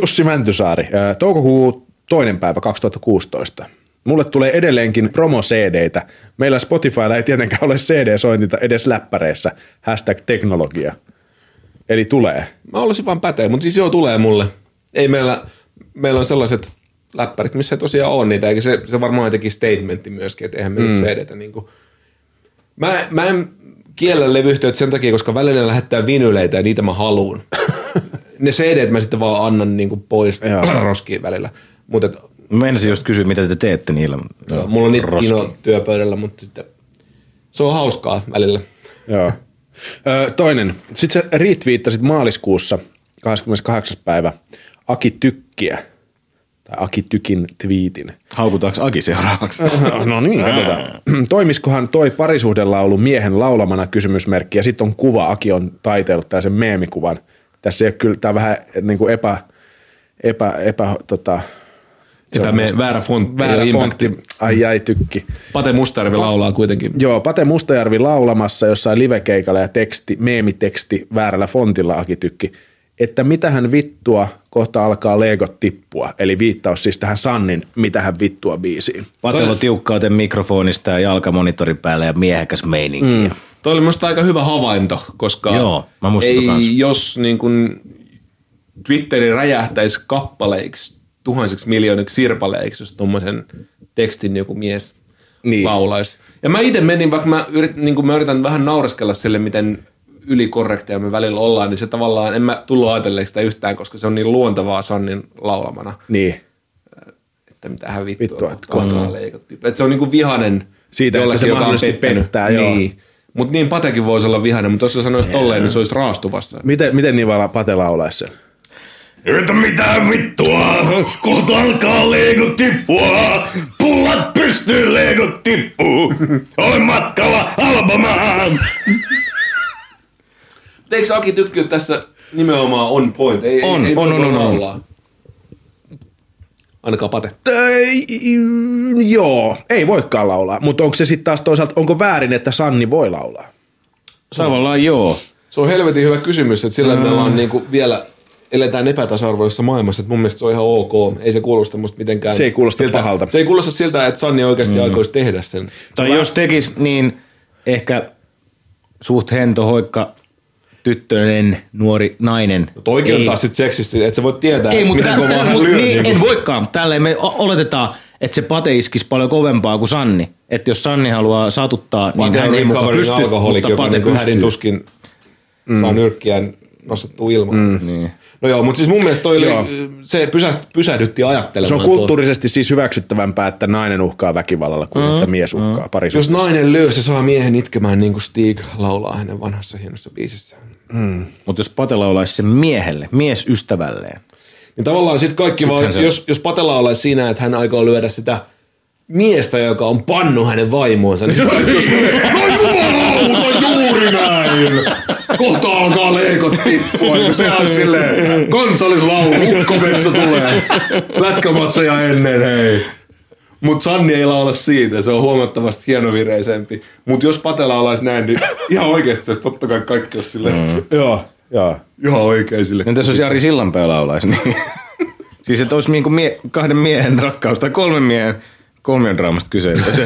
Jussi Mäntysaari, toukokuu toinen päivä 2016. Mulle tulee edelleenkin promo-CD-tä. Meillä Spotifylla ei tietenkään ole CD-sointinta edes läppäreissä. Hashtag teknologia. Eli tulee. Mä olisin vaan päteä, mutta siis joo, tulee mulle. Ei meillä, meillä on sellaiset läppärit, missä ei tosiaan ole niitä, eikä se, se varmaan jotenkin statementti myöskin, että eihän me mm. nyt CDtä niin kuin. Mä, mä en kiellä levyyhtiöitä sen takia, koska välillä lähettää vinyleitä ja niitä mä haluun. ne CD mä sitten vaan annan niin kuin pois Joo. roskiin välillä. Mutta Mä menisin just kysyä, mitä te teette niillä. mulla on niitä. Dino työpöydällä, mutta sitten se on hauskaa välillä. Joo. Ö, toinen. Sitten sä retweettasit maaliskuussa 28. päivä Aki Tykkiä. Tai Aki Tykin twiitin. Haukutaanko Aki seuraavaksi? No niin, katsotaan. Toimiskohan toi parisuhdelaulu miehen laulamana kysymysmerkki ja sitten on kuva, Aki on taiteillut tällaisen meemikuvan. Tässä ei ole kyllä, tämä vähän niin kuin epä, epä, epä tota, on me väärä fontti, väärä fontti. Ai jäi tykki. Pate Mustajärvi laulaa kuitenkin. Joo, Pate Mustajärvi laulamassa jossain livekeikalla ja teksti, meemiteksti väärällä fontilla Aki tykki, että mitähän vittua kohta alkaa legot tippua. Eli viittaus siis tähän Sannin mitähän vittua biisiin. Patelo tiukkauteen mikrofonista ja jalkamonitorin päällä ja miehekäs meininki. Mm. Toi oli musta aika hyvä havainto, koska Joo, mä ei, kans. jos niin kun Twitteri räjähtäisi kappaleiksi, tuhansiksi miljooniksi sirpaleiksi, jos tuommoisen tekstin joku mies Niin. laulaisi. Ja mä itse menin, vaikka mä, yrit, niin mä yritän vähän naureskella sille, miten ylikorrekteja me välillä ollaan, niin se tavallaan, en mä tullut ajatelleeksi sitä yhtään, koska se on niin luontevaa Sannin laulamana, Niin. että mitä hän vittua, Vittua, että kohta kohta- leikattu. Että se on niinku vihanen Siitä, että jollekin, se joka on mahdollisesti pettänyt. pettää, joo. niin. Mutta niin Patekin voisi olla vihainen, mutta jos se sanoisi tolleen, niin se olisi raastuvassa. Miten, miten niin vaan Pate laulaisi sen? Yritä mitään vittua, kohta alkaa leikot tippua. Pullat pystyy, leikot tippuu. Olen matkalla albamaan. Eikö Aki Tykky tässä nimenomaan on point? Ei, On, ei, ei on, on, on, on. laulaa. Ainakaan Pate. Ei, joo, ei voikaan laulaa, mutta onko se sitten taas toisaalta, onko väärin, että Sanni voi laulaa? Tavallaan joo. Se on helvetin hyvä kysymys, että sillä meillä on niinku vielä eletään epätasa-arvoisessa maailmassa, että mun mielestä se on ihan ok. Ei se kuulosta musta mitenkään... Se ei kuulosta siltä, pahalta. Se ei kuulosta siltä, että Sanni oikeasti mm. aikoisi tehdä sen. Tai jos tekis, niin ehkä suht hento hoikka tyttöinen nuori nainen. Toikin on Ei- taas sit seksisti, että sä voit tietää, Ei, mutta miten kovaa hän lyö. niin, niinku. en voikaan. Tälleen me oletetaan, että se Pate iskisi paljon kovempaa kuin Sanni. Että jos Sanni haluaa satuttaa, niin hän on ei muka recovering pysty, mutta joka Pate niinku hädin pystyy. tuskin mm. saa nyrkkiään nostettua ilmaan. Mm. Niin. No joo, mutta siis mun mielestä toi Joo. oli, se pysä, pysähdytti Se ajattelemaan. on kulttuurisesti siis hyväksyttävämpää, että nainen uhkaa väkivallalla kuin että mies uhkaa. Jos parisuhteessa. nainen lyö, se saa miehen itkemään niin kuin Stig laulaa hänen vanhassa hienossa biisissään. Mutta jos Pate laulaisi sen miehelle, miesystävälleen. Niin tavallaan sit kaikki Sittenhän vaan, se- jos, jos Patela olisi siinä, että hän aikoo lyödä sitä miestä, joka on pannu hänen vaimoonsa, niin on silleen, no jumalauta, juuri näin! Kohta alkaa leikot tippua, ja se on silleen, kansallislaulu, ukkometso tulee, lätkämatseja ennen, hei. Mutta Sanni ei laula siitä, se on huomattavasti hienovireisempi. Mutta jos Patela olisi näin, niin ihan oikeasti se olisi totta kai kaikki olisi silleen, että Joo, joo. ihan oikein sille. Entäs jos Jari Sillanpää laulaisi? Niin? siis että olisi niinku mie- kahden miehen rakkaus tai kolmen miehen kolmion draamasta kyse. Että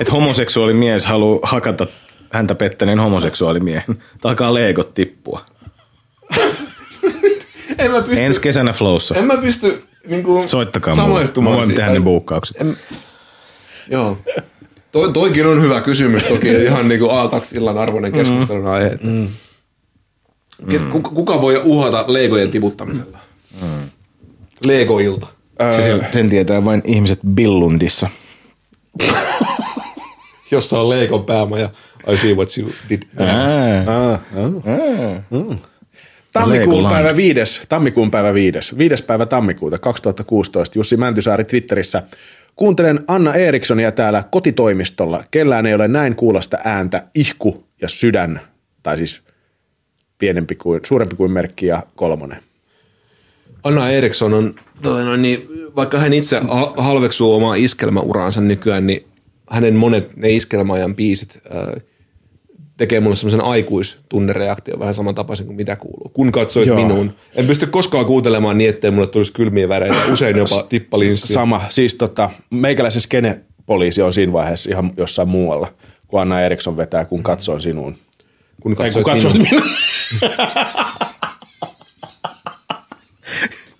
et homoseksuaali mies haluaa hakata häntä pettäneen homoseksuaalimiehen. Alkaa leikot tippua. En mä pysty, Ensi kesänä flowssa. en mä pysty niinku Soittakaa mulle. Mä voin tehdä ne buukkaukset. En, joo. Toi, toikin on hyvä kysymys toki, ihan niinku A2 illan arvoinen keskustelun aihe. Että mm. kuka, kuka voi uhata leikojen tiputtamisella? Mm. Legoilta. Se sen, sen tietää vain ihmiset Billundissa. Jossa on Leikon päämaja. I see what you did. Ää. Ah, ah. Tammikuun päivä viides, tammikuun päivä viides, viides päivä tammikuuta 2016, Jussi Mäntysaari Twitterissä. Kuuntelen Anna Erikssonia täällä kotitoimistolla. Kellään ei ole näin kuulosta ääntä, ihku ja sydän, tai siis pienempi kuin, suurempi kuin merkki ja kolmonen. Anna Eriksson on, toi noin, niin, vaikka hän itse ha- halveksuu omaa iskelmäuraansa nykyään, niin hänen monet ne iskelmäajan biisit ää, tekee mulle semmoisen aikuistunnereaktion vähän samantapaisen kuin mitä kuuluu. Kun katsoit Joo. minuun. En pysty koskaan kuuntelemaan niin, ettei mulle tulisi kylmiä väreitä, usein jopa tippalinssi. Sama, siis tota, meikäläisen skene-poliisi on siinä vaiheessa ihan jossain muualla, kun Anna Eriksson vetää, kun katsoin sinuun. kun Ei, katsoit, kun katsoin minuun. minun.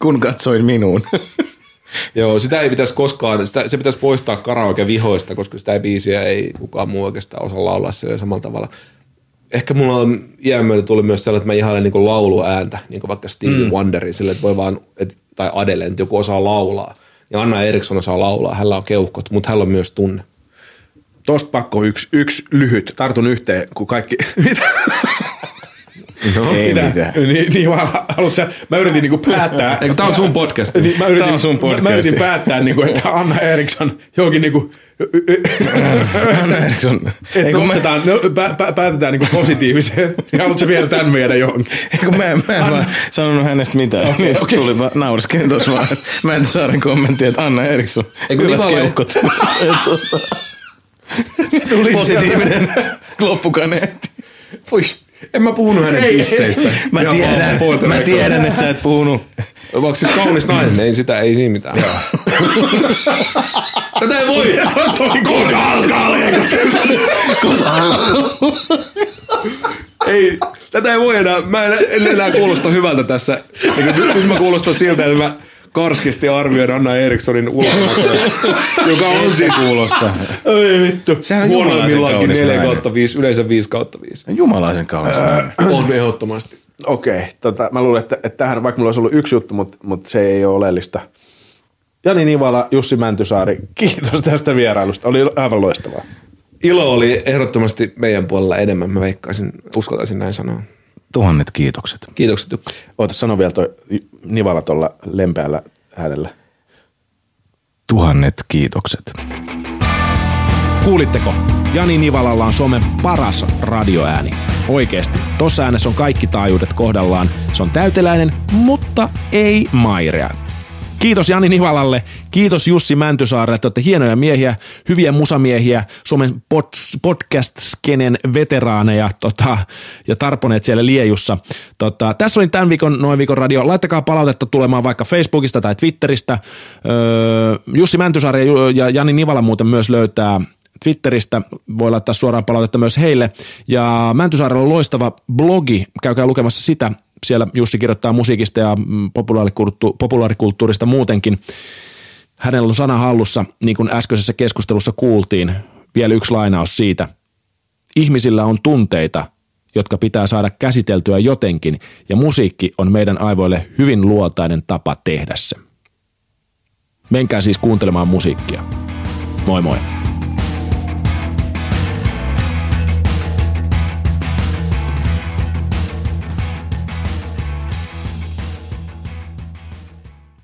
Kun katsoin minuun. Joo, sitä ei pitäisi koskaan, sitä, se pitäisi poistaa karaoke vihoista, koska sitä biisiä ei kukaan muu oikeastaan osaa laulaa sillä samalla tavalla. Ehkä mulla on iän myötä tullut myös sellainen, että mä ihailen niin lauluääntä, niin kuin vaikka Stevie mm. Wonderin, sille, että voi vaan, et, tai Adele, että joku osaa laulaa. Ja Anna Eriksson osaa laulaa, hänellä on keuhkot, mutta hänellä on myös tunne. Tosta pakko yksi, yksi lyhyt, tartun yhteen, kun kaikki... Mitä? No, ei Mitä? mitään. Niin, niin vaan, haluat sä, mä yritin niinku päättää. Eikö tää on sun podcast? Niin, mä yritin, Tää on sun Mä, mä podcasti. yritin päättää, niinku, että Anna Eriksson johonkin niinku, Anna Eriksson. Ei että kun mä, nostetaan, no, pä, pä, päätetään niinku positiiviseen. Niin haluatko sä vielä tämän viedä johonkin? ei kun mä, en- mä en vaan sanonut hänestä mitään. Okay, niin okay. tuli vaan nauriskelin tuossa vaan. Mäntysaaren kommentti, että Anna Eriksson. Ei kun Hyvät Nivala- keuhkot. Tuli Positiivinen loppukaneetti. Pois. En mä puhunut hänen Ei, tisseistä. Mä Ihan tiedän, vaan mä tiedän, että sä et puhunut. Onko siis kaunis nainen? Ei sitä, ei siinä mitään. Tätä ei voi! Leikot! Ei, tätä ei voi enää, mä en, en enää kuulosta hyvältä tässä. Eikä nyt, nyt mä kuulostan siltä, että mä karskisti arvioin Anna Erikssonin ulkonäköä, joka on siis Kuulostaa. Ei vittu. Sehän on jumalaisen huonoimmillaankin kaunis 4 nainen. kautta 5, yleensä 5 kautta 5. Jumalaisen kaunis. On ehdottomasti. Okei, tota, mä luulen, että, että tähän vaikka mulla olisi ollut yksi juttu, mutta, mutta se ei ole oleellista. Jani Nivala, Jussi Mäntysaari, kiitos tästä vierailusta. Oli aivan loistavaa. Ilo oli ehdottomasti meidän puolella enemmän, mä veikkaisin, uskaltaisin näin sanoa. Tuhannet kiitokset. Kiitokset Jukka. Oota, sano vielä toi Nivala tuolla lempeällä äänellä. Tuhannet kiitokset. Kuulitteko? Jani Nivalalla on Suomen paras radioääni. Oikeesti. Tossa äänessä on kaikki taajuudet kohdallaan. Se on täyteläinen, mutta ei mairea. Kiitos Jani Nivalalle, kiitos Jussi Mäntysaarelle, te olette hienoja miehiä, hyviä musamiehiä, Suomen pod- podcast-skenen veteraaneja tota, ja tarponeet siellä liejussa. Tota, tässä oli tämän viikon Noin viikon radio. Laittakaa palautetta tulemaan vaikka Facebookista tai Twitteristä. Öö, Jussi Mäntysaari ja Jani Nivala muuten myös löytää Twitteristä. Voi laittaa suoraan palautetta myös heille. Ja Mäntysaarella on loistava blogi. Käykää lukemassa sitä. Siellä Jussi kirjoittaa musiikista ja mm, populaarikulttu- populaarikulttuurista muutenkin. Hänellä on sana hallussa, niin kuin äskeisessä keskustelussa kuultiin. Vielä yksi lainaus siitä. Ihmisillä on tunteita, jotka pitää saada käsiteltyä jotenkin, ja musiikki on meidän aivoille hyvin luotainen tapa tehdä se. Menkää siis kuuntelemaan musiikkia. Moi moi.